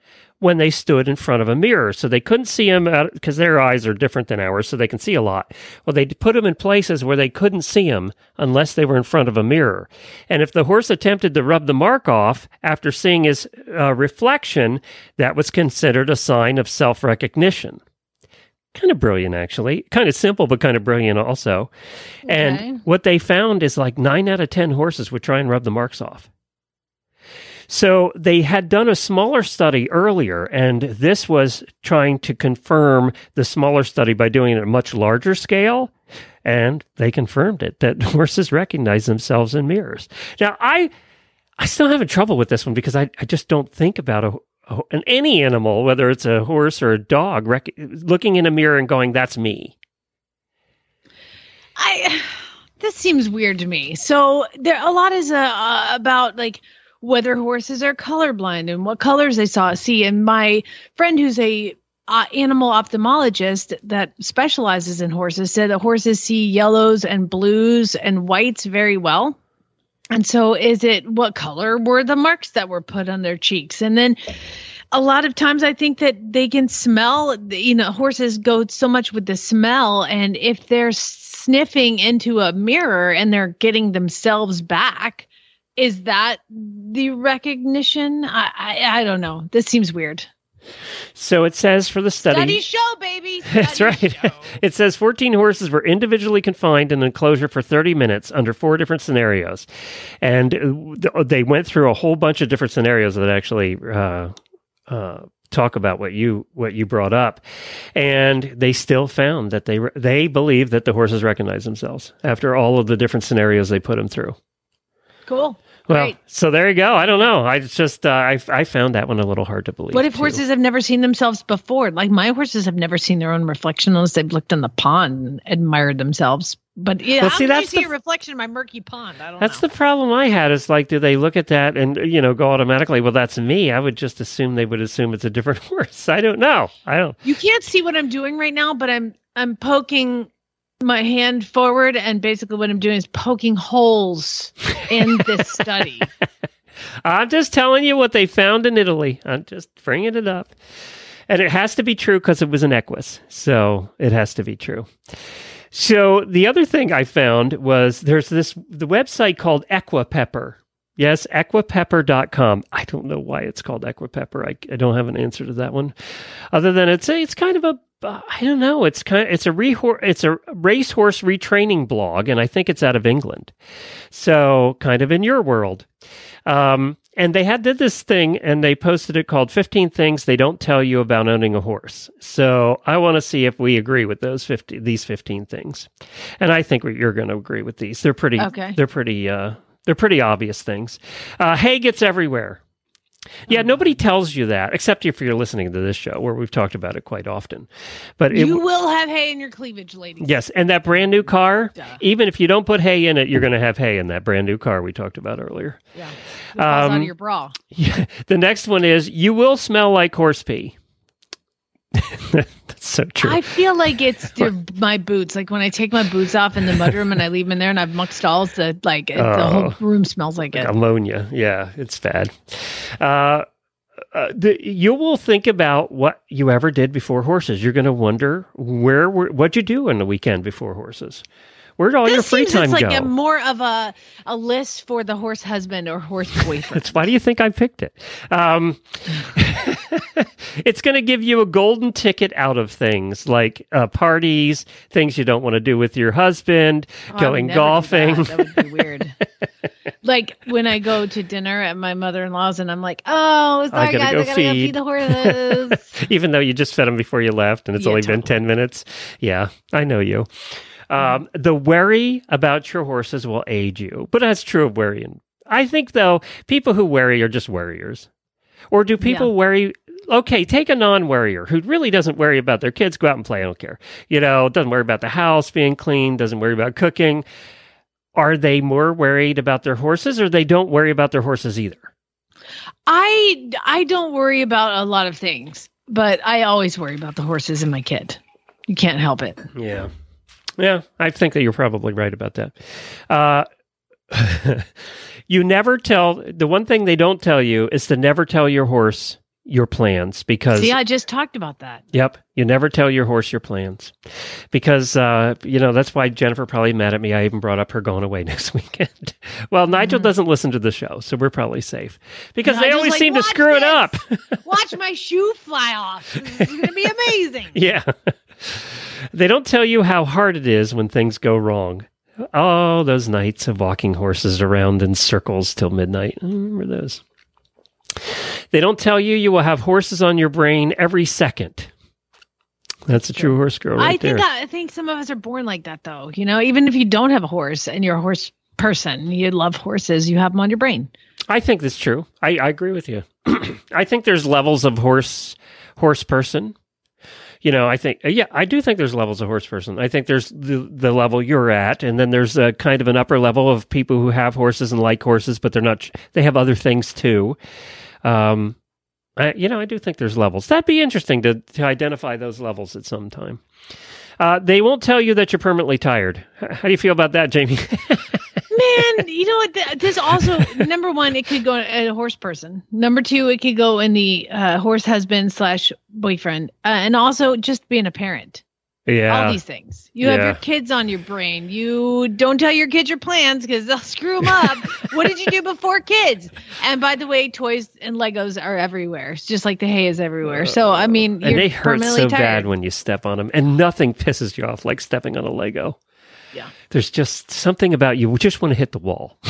when they stood in front of a mirror. So they couldn't see them because their eyes are different than ours, so they can see a lot. Well, they put them in places where they couldn't see them unless they were in front of a mirror. And if the horse attempted to rub the mark off after seeing his uh, reflection, that was considered a sign of self recognition. Kind of brilliant, actually. Kind of simple, but kind of brilliant also. Okay. And what they found is like nine out of 10 horses would try and rub the marks off. So they had done a smaller study earlier, and this was trying to confirm the smaller study by doing it at a much larger scale. And they confirmed it that horses recognize themselves in mirrors. Now, I I still having trouble with this one because I, I just don't think about a, a an any animal, whether it's a horse or a dog, rec- looking in a mirror and going, "That's me." I this seems weird to me. So there a lot is uh, about like whether horses are colorblind and what colors they saw see. And my friend, who's a uh, animal ophthalmologist that specializes in horses, said that horses see yellows and blues and whites very well. And so, is it what color were the marks that were put on their cheeks? And then a lot of times I think that they can smell, you know, horses go so much with the smell. And if they're sniffing into a mirror and they're getting themselves back, is that the recognition? I, I, I don't know. This seems weird. So it says for the study. Study show, baby. That's right. show. It says 14 horses were individually confined in an enclosure for 30 minutes under four different scenarios. And uh, they went through a whole bunch of different scenarios that actually uh, uh, talk about what you what you brought up. And they still found that they re- they believe that the horses recognize themselves after all of the different scenarios they put them through. Cool. Well, Great. so there you go. I don't know. I just uh, I I found that one a little hard to believe. What if too. horses have never seen themselves before? Like my horses have never seen their own reflection unless they've looked in the pond and admired themselves. But yeah, Well, how see, that's you see the- a reflection in my murky pond? I don't That's know. the problem I had. Is like, do they look at that and you know go automatically? Well, that's me. I would just assume they would assume it's a different horse. I don't know. I don't. you can't see what I'm doing right now, but I'm I'm poking my hand forward, and basically what I'm doing is poking holes in this study. I'm just telling you what they found in Italy. I'm just bringing it up, and it has to be true because it was an equus, so it has to be true. So the other thing I found was there's this the website called Equipepper. Yes, equipepper.com. I don't know why it's called Equipepper. I, I don't have an answer to that one, other than it's a, it's kind of a uh, don't know. It's kind of, it's a rehor- it's a racehorse retraining blog, and I think it's out of England. So kind of in your world. Um, and they had did this thing, and they posted it called "15 Things They Don't Tell You About Owning a Horse." So I want to see if we agree with those 50 these 15 things, and I think you're going to agree with these. They're pretty. Okay. They're pretty. Uh, they're pretty obvious things. Uh, hay gets everywhere. Yeah, nobody tells you that except if you're listening to this show where we've talked about it quite often. But it, you will have hay in your cleavage, ladies. Yes, and that brand new car, Duh. even if you don't put hay in it, you're going to have hay in that brand new car we talked about earlier. Yeah. It out Um, of your bra. Yeah. The next one is you will smell like horse pee. That's so true. I feel like it's the, my boots. Like when I take my boots off in the mudroom and I leave them in there and I've mucked stalls, the like the Oh. whole room smells like it. Ammonia. Yeah, it's bad. Uh, uh, the, you will think about what you ever did before horses. You're going to wonder where were, what'd you do on the weekend before horses? Where'd all This your free seems time it's like go? a more of a a list for the horse husband or horse boyfriend. That's why do you think I picked it? Um, it's going to give you a golden ticket out of things like uh, parties, things you don't want to do with your husband, Oh, I going golfing. That. That would be weird. like when I go to dinner at my mother in law's and I'm like, oh, sorry gotta guys, go I gotta go feed." the horses. Even though you just fed them before you left and it's Yeah, only been 10 minutes. Yeah, I know you. Um, the worry about your horses will aid you, but that's true of worrying. I think, though, people who worry are just worriers. Or do people worry? Okay, take a non worrier who really doesn't worry about their kids, go out and play, I don't care. You know, doesn't worry about the house being clean, doesn't worry about cooking. Are they more worried about their horses or they don't worry about their horses either? I I don't worry about a lot of things, but I always worry about the horses and my kid. You can't help it. Yeah. Yeah, I think that you're probably right about that. Uh, you never tell, the one thing they don't tell you is to never tell your horse your plans because, See, I just talked about that. yep, you never tell your horse your plans because, uh, you know, that's why Jennifer probably mad at me. I even brought up her going away next weekend. well, Nigel doesn't listen to the show, so we're probably safe because they always like, seem to "Watch screw it up. Watch my shoe fly off. This is gonna be amazing. Yeah. They don't tell you how hard it is when things go wrong. Oh, those nights of walking horses around in circles till midnight. I remember those. They don't tell you you will have horses on your brain every second. That's a true horse girl, right I think there. I think some of us are born like that, though. You know, even if you don't have a horse and you're a horse person, you love horses, you have them on your brain. I think that's true. I, I agree with you. I think there's levels of horse horse person. You know, I think yeah, I do think there's levels of horse person. I think there's the the level you're at, and then there's a kind of an upper level of people who have horses and like horses, but they're not. They have other things too. Um, I, you know, I do think there's levels. That'd be interesting to to identify those levels at some time. Uh, they won't tell you that you're permanently tired. How do you feel about that, Jamie? Man, you know what? This also number one, it could go in a horse person. Number two, it could go in the uh, horse husband slash boyfriend, uh, and also just being a parent. yeah. All these things. You have your kids on your brain. You don't tell your kids your plans because they'll screw them up. what did you do before kids? And by the way, toys and Legos are everywhere. It's just like the hay is everywhere. So I mean, you're and they hurt so tired. bad when you step on them, and nothing pisses you off like stepping on a Lego. Yeah. There's just something about you. We just want to hit the wall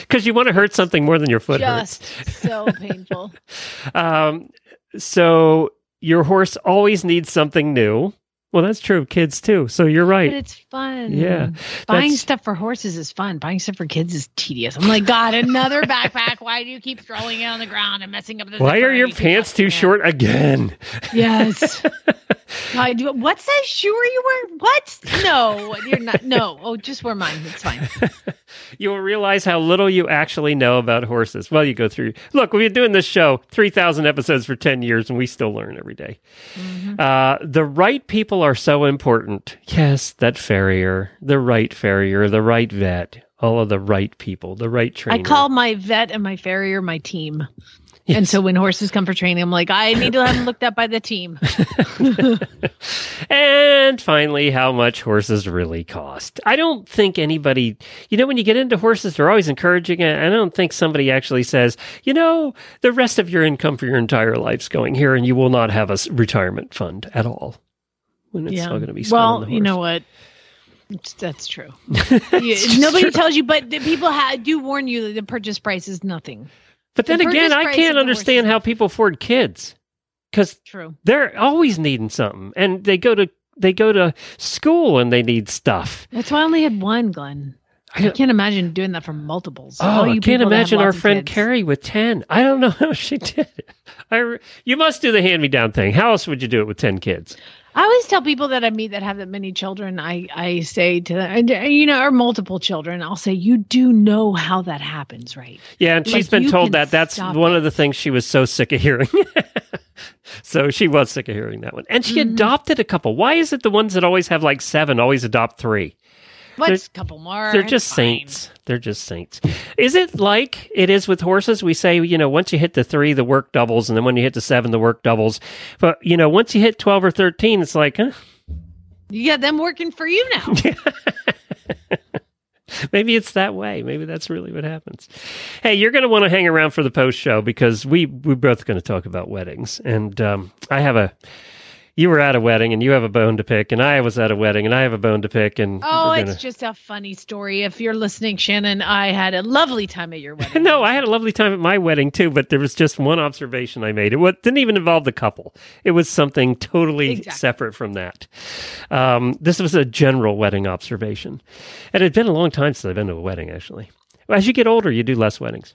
because you want to hurt something more than your foot just so painful. Um, so your horse always needs something new. Well, that's true. of Kids too. So you're But right. it's fun. Yeah, Buying that's- stuff for horses is fun. Buying stuff for kids is tedious. I'm like, God, another backpack. Why do you keep throwing it on the ground and messing up the Why are your you pants too short again? Yes. I do. What size shoe are you wearing? What? No, you're not. No. Oh, just wear mine. It's fine. you will realize how little you actually know about horses. Well, you go through. Look, we've been doing this show three thousand episodes for ten years, and we still learn every day. Uh, the right people are so important. Yes, that farrier, the right farrier, the right vet, all of the right people, the right trainer. I call my vet and my farrier my team. And so when horses come for training, I'm like, I need to have them looked at by the team. And finally, how much horses really cost. I don't think anybody, you know, when you get into horses, they're always encouraging it. I don't think somebody actually says, you know, the rest of your income for your entire life's going here and you will not have a retirement fund at all. When it's all going to be well, you know what? That's true. You- nobody tells you, but the people ha- do warn you that the purchase price is nothing. But then the again, I can't understand how people afford kids because True. they're always needing something and they go to, they go to school and they need stuff. That's why I only had one, Glenn. I I- can't imagine doing that for multiples. Oh, All I you can't people that have imagine our friend kids. Carrie with 10. I don't know how she did it. I you must do the hand me down thing. How else would you do it with 10 kids? I always tell people that I meet that have that many children, I, I say to them, uh, you know, or multiple children, I'll say, you do know how that happens, right? Yeah, and Like, she's been told that that's one it. of the things she was so sick of hearing. so she was sick of hearing that one. And she Mm-hmm. adopted a couple. Why is it the ones that always have like seven always adopt three? What's a couple more? They're just saints. They're just saints. Is it like it is with horses? We say, you know, once you hit the three, the work doubles, and then when you hit the seven, the work doubles. But you know, once you hit twelve or thirteen, it's like, huh? You got them working for you now. Maybe it's that way. Maybe that's really what happens. Hey, you're going to want to hang around for the post show because we we're both going to talk about weddings, and um, I have a. You were at a wedding, and you have a bone to pick, and I was at a wedding, and I have a bone to pick, and Oh, we're it's just a funny story. If you're listening, Shannon, I had a lovely time at your wedding. No, I had a lovely time at my wedding too, but there was just one observation I made. It didn't even involve the couple. It was something totally Exactly. separate from that. Um, this was a general wedding observation. And it had been a long time since I've been to a wedding, actually. As you get older, you do less weddings.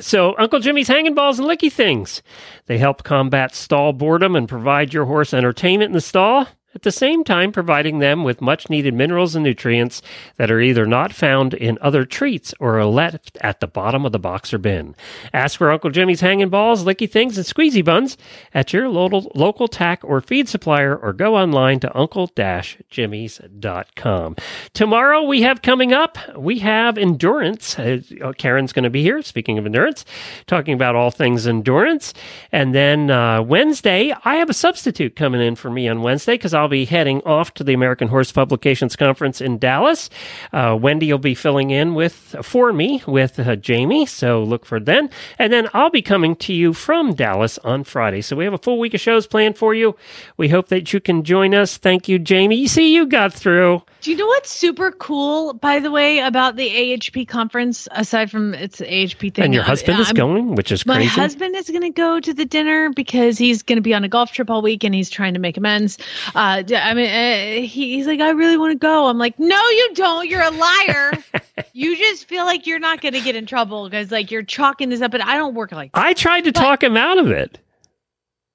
So, Uncle Jimmy's hanging balls and licky things. They help combat stall boredom and provide your horse entertainment in the stall, at the same time providing them with much needed minerals and nutrients that are either not found in other treats or are left at the bottom of the box or bin. Ask for Uncle Jimmy's hanging balls, licky things, and squeezy buns at your local, local tack or feed supplier or go online to uncle-jimmys.com. Tomorrow we have coming up, we have endurance. Uh, Karen's going to be here, speaking of endurance, talking about all things endurance. And then uh, Wednesday, I have a substitute coming in for me on Wednesday because I'll I'll be heading off to the American Horse Publications Conference in Dallas. Uh, Wendy will be filling in with for me with uh, Jamie, so look for then. And then I'll be coming to you from Dallas on Friday. So we have a full week of shows planned for you. We hope that you can join us. Thank you, Jamie. You see, you got through. Do you know what's super cool, by the way, about the AHP conference, aside from its AHP thing? And your husband is I'm- going, which is My crazy. husband is going to go to the dinner because he's going to be on a golf trip all week and he's trying to make amends. Uh, I mean, uh, he, he's like, I really want to go. I'm like, no, you don't. You're a liar. you just feel like you're not going to get in trouble because like you're chalking this up, but I don't work like that. I tried to But- talk him out of it.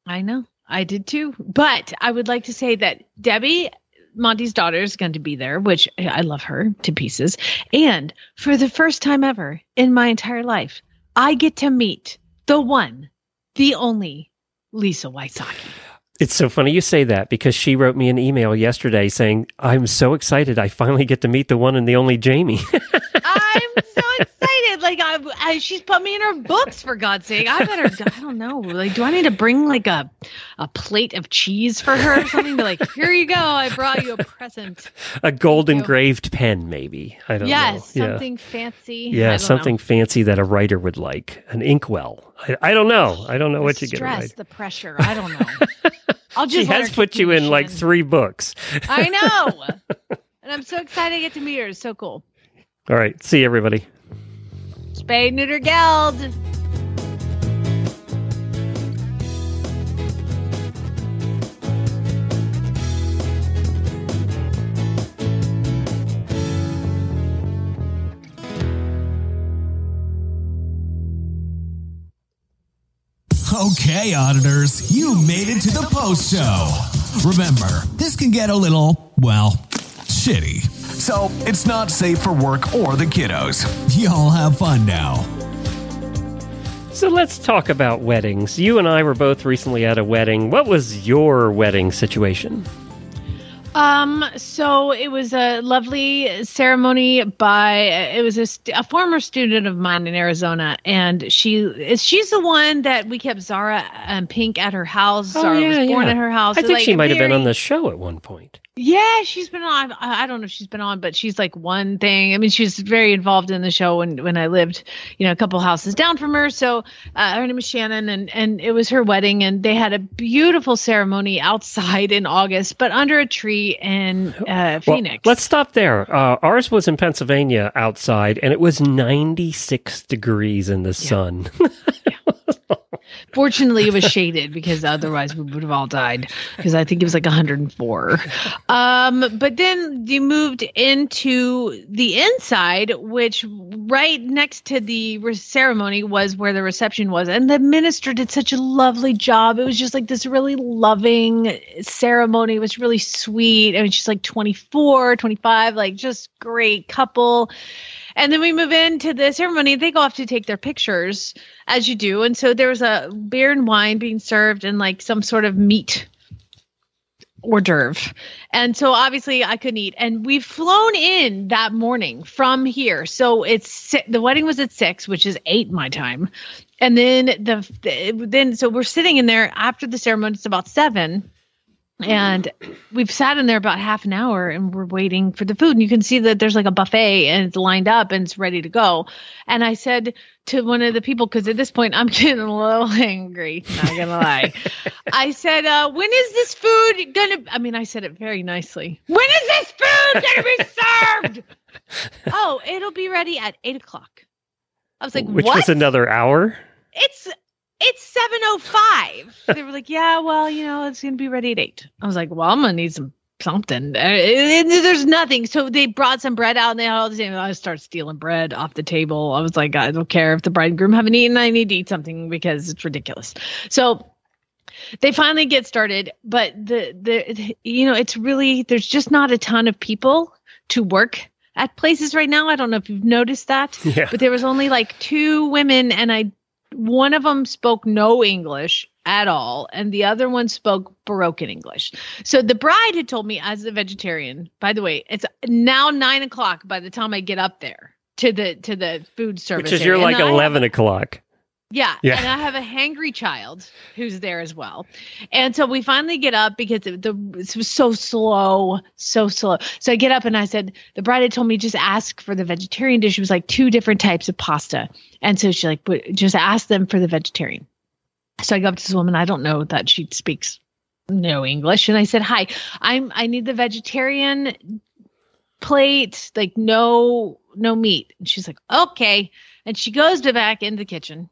I know. I did too. But I would like to say that Debbie, Monty's daughter, is going to be there, which I love her to pieces. And for the first time ever in my entire life, I get to meet the one, the only Lisa Wysocki. It's so funny you say that because she wrote me an email yesterday saying, I'm so excited. I finally get to meet the one and the only Jamie. I'm so excited. Like I, I, she's put me in her books for God's sake. I better. I don't know. Like, do I need to bring like a, a plate of cheese for her or something? Be like, here you go. I brought you a present. a gold engraved pen, maybe. I don't Yes, know. Yeah. something fancy. Yeah, something fancy that a writer would like. An inkwell. I, I don't know. I don't know know. what the you get stress, the pressure. I don't know. I'll just She has put you in like three books. I know, and I'm so excited to get to meet her. It's so cool. All right. See you, everybody. Spay neuter geld. Okay, auditors, you made it to the post show. Remember, this can get a little, well, shitty. So it's not safe for work or the kiddos. Y'all have fun now. So let's talk about weddings. You and I were both recently at a wedding. What was your wedding situation? Um, so it was a lovely ceremony by it was a, st- a former student of mine in Arizona, and she she's the one that we kept Zara and Pink at her house. Zara was born at her house. Oh, I think like, she might have been on the show at one point. Yeah, she's been on. I don't know if she's been on, but she's like one thing. I mean, she was very involved in the show when when I lived, you know, a couple houses down from her. So uh, her name is Shannon, and and it was her wedding, and they had a beautiful ceremony outside in August, but under a tree in uh, Well, Phoenix. let's stop there. Uh, ours was in Pennsylvania outside, and it was 96 degrees in the sun. Fortunately, it was shaded because otherwise we would have all died. Because I think it was like 104. Um, but then you moved into the inside, which right next to the re- ceremony was where the reception was, and the minister did such a lovely job. It was just like this really loving ceremony. It was really sweet. I mean, she's like 24, 25, like just great couple. And then we move into the ceremony. They go off to take their pictures, as you do. And so there was a beer and wine being served and like some sort of meat hors d'oeuvre. And so obviously I couldn't eat. And we've flown in that morning from here. So it's the wedding was at six, which is eight my time. And then the, the then so we're sitting in there after the ceremony. It's about seven and we've sat in there about half an hour and we're waiting for the food. And you can see that there's like a buffet and it's lined up and it's ready to go. And i said to one of the people because at this point i'm getting a little angry not gonna lie. I said uh, when is this food gonna i mean i said it very nicely. When is this food gonna be served? Oh it'll be ready at eight o'clock. I was like which what? was another hour. it's it's 705 they were like yeah well you know it's gonna be ready at 8 i was like well i'm gonna need some something. Uh, there's nothing. So they brought some bread out and they all the same i start stealing bread off the table. I was like i don't care if the bride and groom haven't eaten i need to eat something because it's ridiculous. So they finally get started but the the you know it's really there's just not a ton of people to work at places right now. I don't know if you've noticed that Yeah. but there was only like two women and i one of them spoke no english at all and the other one spoke baroque english so the bride had told me as a vegetarian by the way it's now nine o'clock by the time i get up there to the to the food service Which is area. you're And like I 11 o'clock. Yeah, Yeah. and I have a hangry child who's there as well, and so we finally get up because it, the it was so slow, so slow. So I get up and I said, the bride had told me just ask for the vegetarian dish. It was like two different types of pasta, and so she like just ask them for the vegetarian. So I go up to this woman. I don't know that she speaks no English, and I said, "Hi, I'm I need the vegetarian plate, like no no meat." And she's like, "Okay." And she goes to back in the kitchen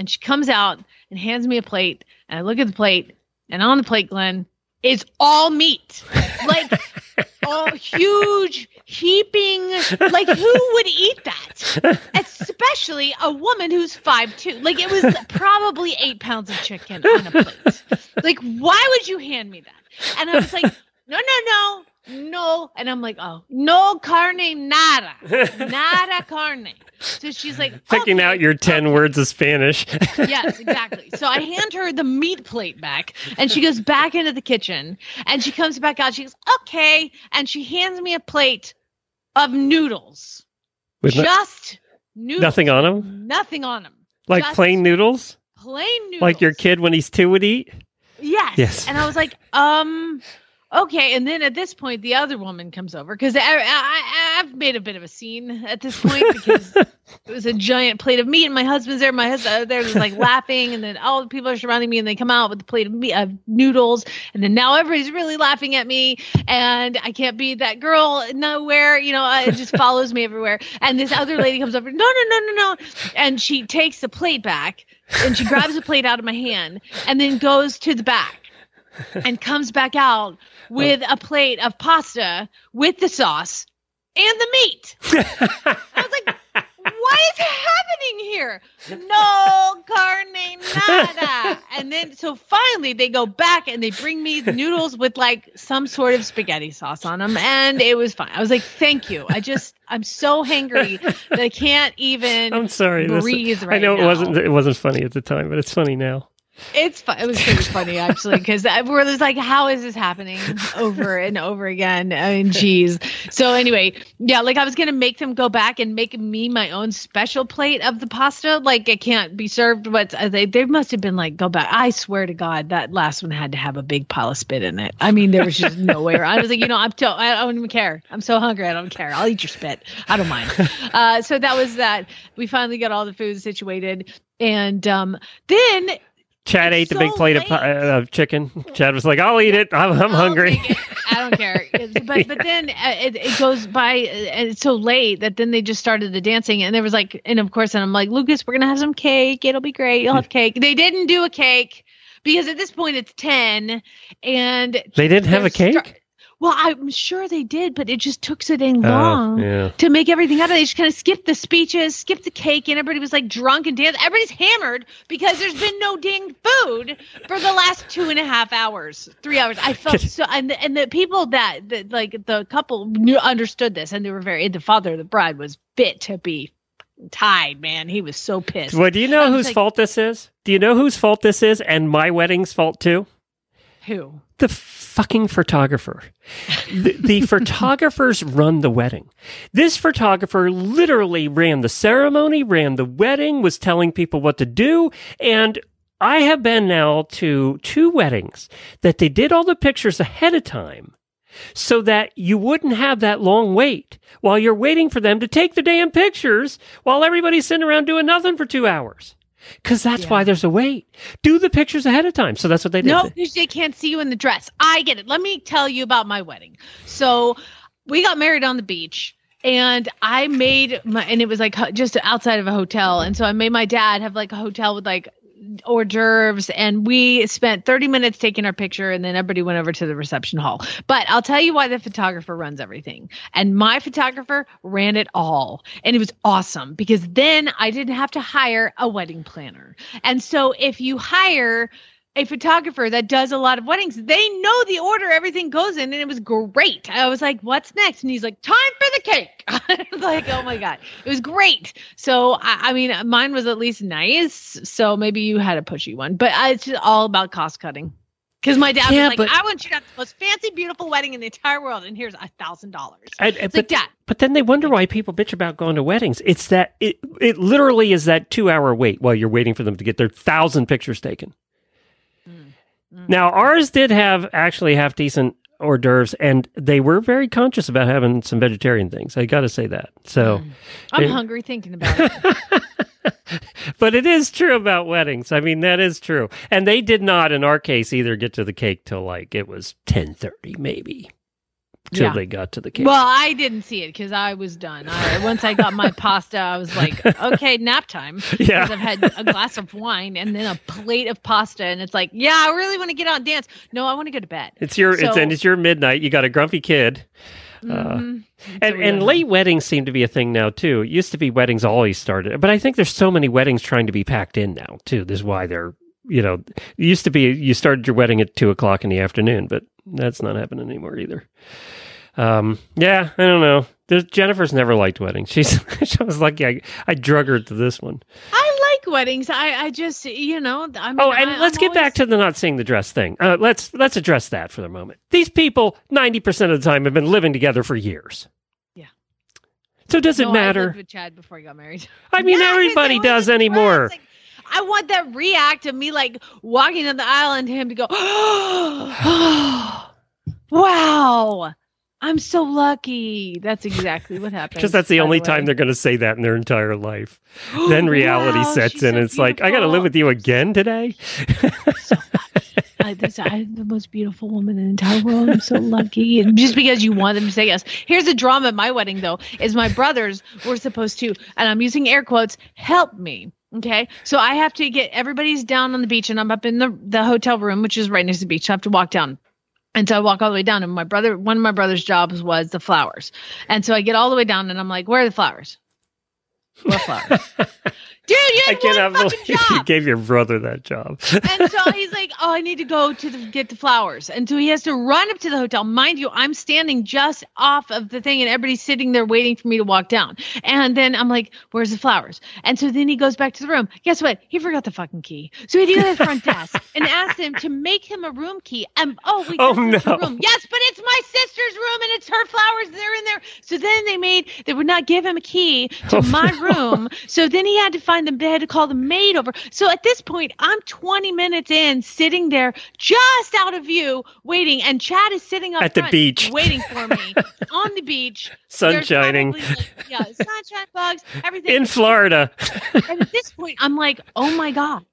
and she comes out and hands me a plate. And I look at the plate, and on the plate, Glenn, is all meat. Like all huge, heaping. Like who would eat that? Especially a woman who's five two. Like it was probably eight pounds of chicken on a plate. Like, why would you hand me that? And I was like, no, no, no. No, and I'm like, oh, no carne nada, nada carne. So she's like, Picking "Okay." out your 10 words of Spanish. yes, exactly. So I hand her the meat plate back, and she goes back into the kitchen, and she comes back out. She goes, "Okay," and she hands me a plate of noodles, With no- just noodles, nothing on them? nothing on them, Like Just plain noodles? plain noodles, Like your kid when he's two would eat? Yes. Yes. And I was like, um, okay. And then at this point, the other woman comes over because I, I, I've made a bit of a scene at this point because it was a giant plate of meat, and my husband's there. My husband there was like laughing, and then all the people are surrounding me, and they come out with a plate of meat, of noodles, and then now everybody's really laughing at me, and I can't be that girl nowhere. You know, uh, it just follows me everywhere. And this other lady comes over, no, no, no, no, no, and she takes the plate back, and she grabs the plate out of my hand, and then goes to the back and comes back out with a plate of pasta with the sauce and the meat. I was like, what is happening here? No carne nada. And then, so finally, they go back and they bring me noodles with like some sort of spaghetti sauce on them. And it was fine. I was like, thank you. I just, I'm so hangry that I can't even I'm sorry. breathe I right know it now. wasn't it wasn't funny at the time, but it's funny now. It's. It was pretty funny actually because we're just like, how is this happening over and over again? I mean, geez. So anyway, yeah, like I was gonna make them go back and make me my own special plate of the pasta. Like it can't be served, but uh, they they must have been like, go back. I swear to God, that last one had to have a big pile of spit in it. I mean, there was just no way. I was like, you know, I'm I don't even care. I'm so hungry, I don't care. I'll eat your spit. I don't mind. Uh, so that was that. We finally got all the food situated, and um, then Chad It's ate the big plate of, uh, of chicken. Chad was like, "I'll eat it. I'm, I'm hungry." it. I don't care. But but then uh, it, it goes by uh, and it's so late that then they just started the dancing and there was like and of course and I'm like Lucas we're gonna have some cake it'll be great you'll have cake they didn't do a cake because at this point it's ten and They didn't have a cake. Well I'm sure they did but it just took so dang Oh, long yeah. to make everything happen. They just kind of skipped the speeches, skipped the cake, and everybody was like drunk and dancing. Everybody's hammered because there's been no dang food for the last two and a half hours, three hours. I felt so, and the, and the people that, that like the couple knew understood this, and they were very. The father of the bride was fit to be tied. Man, he was so pissed. Well, do you know whose like- fault this is? Do you know whose fault this is? And my wedding's fault too. Who? The fucking photographer. The, the photographers run the wedding. This photographer literally ran the ceremony, ran the wedding, was telling people what to do, and I have been now to two weddings that they did all the pictures ahead of time so that you wouldn't have that long wait while you're waiting for them to take the damn pictures while everybody's sitting around doing nothing for two hours. Because that's why there's a wait. Do the pictures ahead of time. So that's what they did. No, because they can't see you in the dress. I get it. Let me tell you about my wedding. So we got married on the beach. And I made my, and it was like just outside of a hotel. And so I made my dad have like a hotel with like hors d'oeuvres. And we spent 30 minutes taking our picture. And then everybody went over to the reception hall. But I'll tell you why the photographer runs everything. And my photographer ran it all. And it was awesome because then I didn't have to hire a wedding planner. And so if you hire, a photographer that does a lot of weddings, they know the order everything goes in, and it was great. I was like, "What's next?" And he's like, "Time for the cake." I was like, "Oh my god, it was great." So I, I mean, mine was at least nice. So maybe you had a pushy one, but uh, it's just all about cost cutting. Because my dad Yeah, was like, but- I want you to have the most fancy, beautiful wedding in the entire world, and here's a thousand dollars. It's but, like that. but then they wonder why people bitch about going to weddings. It's that it it literally is that two hour wait while you're waiting for them to get their thousand pictures taken. Mm, Now ours did have actually half decent hors d'oeuvres, and they were very conscious about having some vegetarian things. I got to say that. So, I'm it- hungry thinking about it. but it is true about weddings. I mean, that is true. And they did not, in our case, either get to the cake till like it was ten thirty, maybe, till Yeah. they got to the cake. Well, I didn't see it because I was done. I, once I got my pasta, I was like, okay, nap time. Yeah. Because I've had a glass of wine and then a plate of pasta, and it's like, yeah, I really want to get out and dance. No, I want to go to bed. It's your it's and it's your midnight. You got a grumpy kid. Mhm. And, So, and late weddings seem to be a thing now too. It used to be weddings always started, but I think there's so many weddings trying to be packed in now too. This is why they're you know it used to be you started your wedding at two o'clock in the afternoon, but that's not happening anymore either. Um, yeah, I don't know. There's, Jennifer's never liked weddings. She's she was lucky I I drug her to this one. I like weddings. I, I just, you know, I mean, Oh, and I, let's I'm get back to the not seeing the dress thing. Uh, let's let's address that for the moment. These people, ninety percent of the time, have been living together for years. Yeah. So does it No, I matter? lived with Chad before he got married. I mean, Yeah, everybody does anymore. like, I want that react of me like walking down the aisle and him to go, wow, I'm so lucky. That's exactly what happened. Because that's the only way. time they're going to say that in their entire life. then reality Wow, sets in. so it's like, I got to live with you again today. I, this, I'm the most beautiful woman in the entire world. I'm so lucky. And just because you want them to say yes. Here's the drama at my wedding, though, is my brothers were supposed to, and I'm using air quotes, help me. Okay. So I have to get everybody's down on the beach and I'm up in the, the hotel room, which is right next to the beach. I have to walk down. And so I walk all the way down, and my brother, one of my brother's jobs was the flowers. And so I get all the way down, and I'm like, "Where are the flowers? What flowers, dude? You I had cannot believe job." you gave your brother that job. and so he's like, "Oh, I need to go to the, get the flowers." And so he has to run up to the hotel. Mind you, I'm standing just off of the thing, and everybody's sitting there waiting for me to walk down. And then I'm like, "Where's the flowers?" And so then he goes back to the room. Guess what? He forgot the fucking key. So he did the front desk and asked him to make him a room key. And oh, wait, Oh, that's not your no. room. Yes, but it's my sister's room, and it's her flowers. They're in there. So then they made they would not give him a key to Oh, my no. room. So then he had to find them. They had to call the maid over. So at this point, I'm 20 minutes in, sitting there just out of view, waiting, and Chad is sitting up At the beach. waiting for me on the beach. Sun shining. like, yeah, sunshine bugs, everything. In Florida. and at this point, I'm like, oh my god,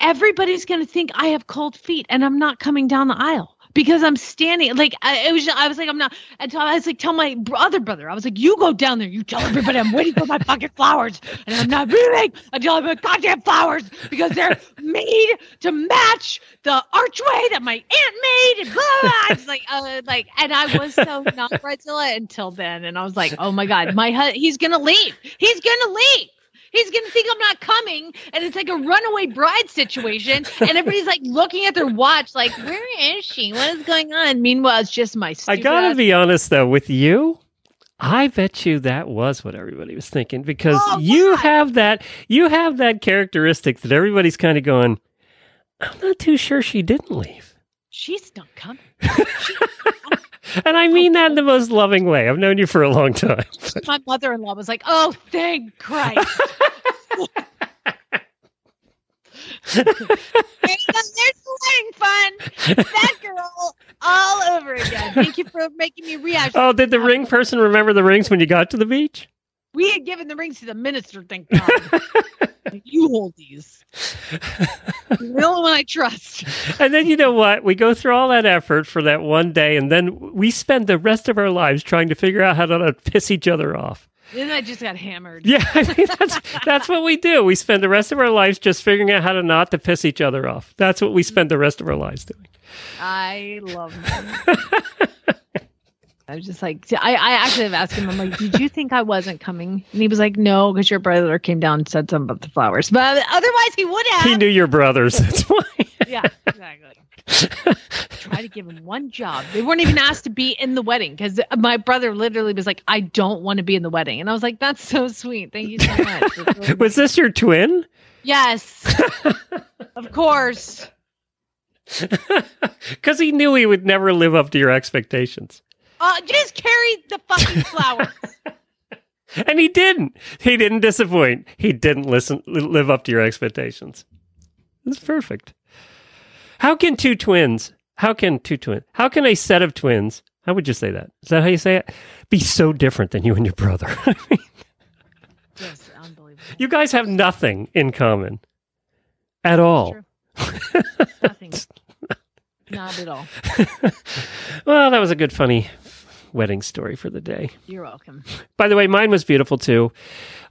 everybody's gonna think I have cold feet, and I'm not coming down the aisle. Because I'm standing, like I, was. I was like, I'm not. Until I was like, tell my other brother. I was like, you go down there. You tell everybody I'm waiting for my fucking flowers, and I'm not moving until I my goddamn flowers because they're made to match the archway that my aunt made. And blah blah. blah. It's like, uh, like, and I was so not Bridezilla until then, and I was like, oh my god, my hu- he's gonna leave. He's gonna leave. He's gonna think I'm not coming, and it's like a runaway bride situation, and everybody's like looking at their watch, like, "Where is she? What is going on?" Meanwhile, it's just my. I got to be honest, though, with you. I bet you that was what everybody was thinking because Oh, you God. have that you have that characteristic that everybody's kind of going. I'm not too sure she didn't leave, She's not coming. and I mean that in the most loving way. I've known you for a long time. My mother-in-law was like, "Oh, thank Christ." There you go. There's the wedding fun. That girl all over again. Thank you for making me react. Oh, did the ring person remember the rings when you got to the beach? We had given the rings to the minister, thank God. You hold these. The only one I trust. And then you know what? We go through all that effort for that one day, and then we spend the rest of our lives trying to figure out how to piss each other off. Then I just got hammered. Yeah, I mean, that's that's what we do. We spend the rest of our lives just figuring out how to not to piss each other off. That's what we spend the rest of our lives doing. I love. I was just like, I, I actually have asked him, I'm like, did you think I wasn't coming? And he was like, no, because your brother came down and said something about the flowers. But otherwise, he would have. He knew your brothers. That's why. Yeah, exactly. Try to give him one job. They weren't even asked to be in the wedding because my brother literally was like, I don't want to be in the wedding. And I was like, that's so sweet. Thank you so much. Really Was this your twin? Yes. of course. Because he knew he would never live up to your expectations. Uh, just carry the fucking flowers. And he didn't. He didn't disappoint. He didn't listen live up to your expectations. It's perfect. How can two twins, how can two twins, how can a set of twins, how would you say that? Is that how you say it? Be so different than you and your brother. just unbelievable. you guys have nothing in common at all. Nothing. Not at all. Well, that was a good, funny wedding story for the day. You're welcome. By the way, mine was beautiful too.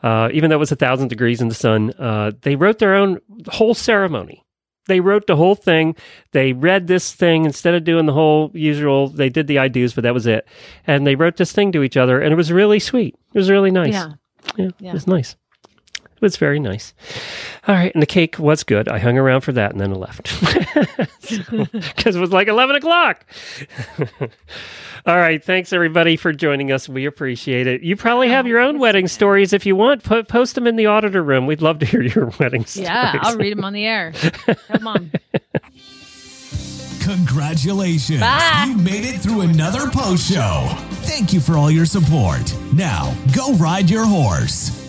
Uh, even though it was a thousand degrees in the sun, uh, they wrote their own whole ceremony. They wrote the whole thing. They read this thing instead of doing the whole usual. They did the I do's, but that was it. And they wrote this thing to each other, and it was really sweet. It was really nice. Yeah. yeah, Yeah. it was nice. It was very nice. All right, and the cake was good. I hung around for that, and then I left because it was like eleven o'clock. All right, thanks everybody for joining us. We appreciate it. You probably have your own wedding stories if you want. Po- post them in the auditor room. We'd love to hear your wedding stories. Yeah, I'll read them on the air. Come on. Congratulations. Bye. You made it through another post show. Thank you for all your support. Now, go ride your horse.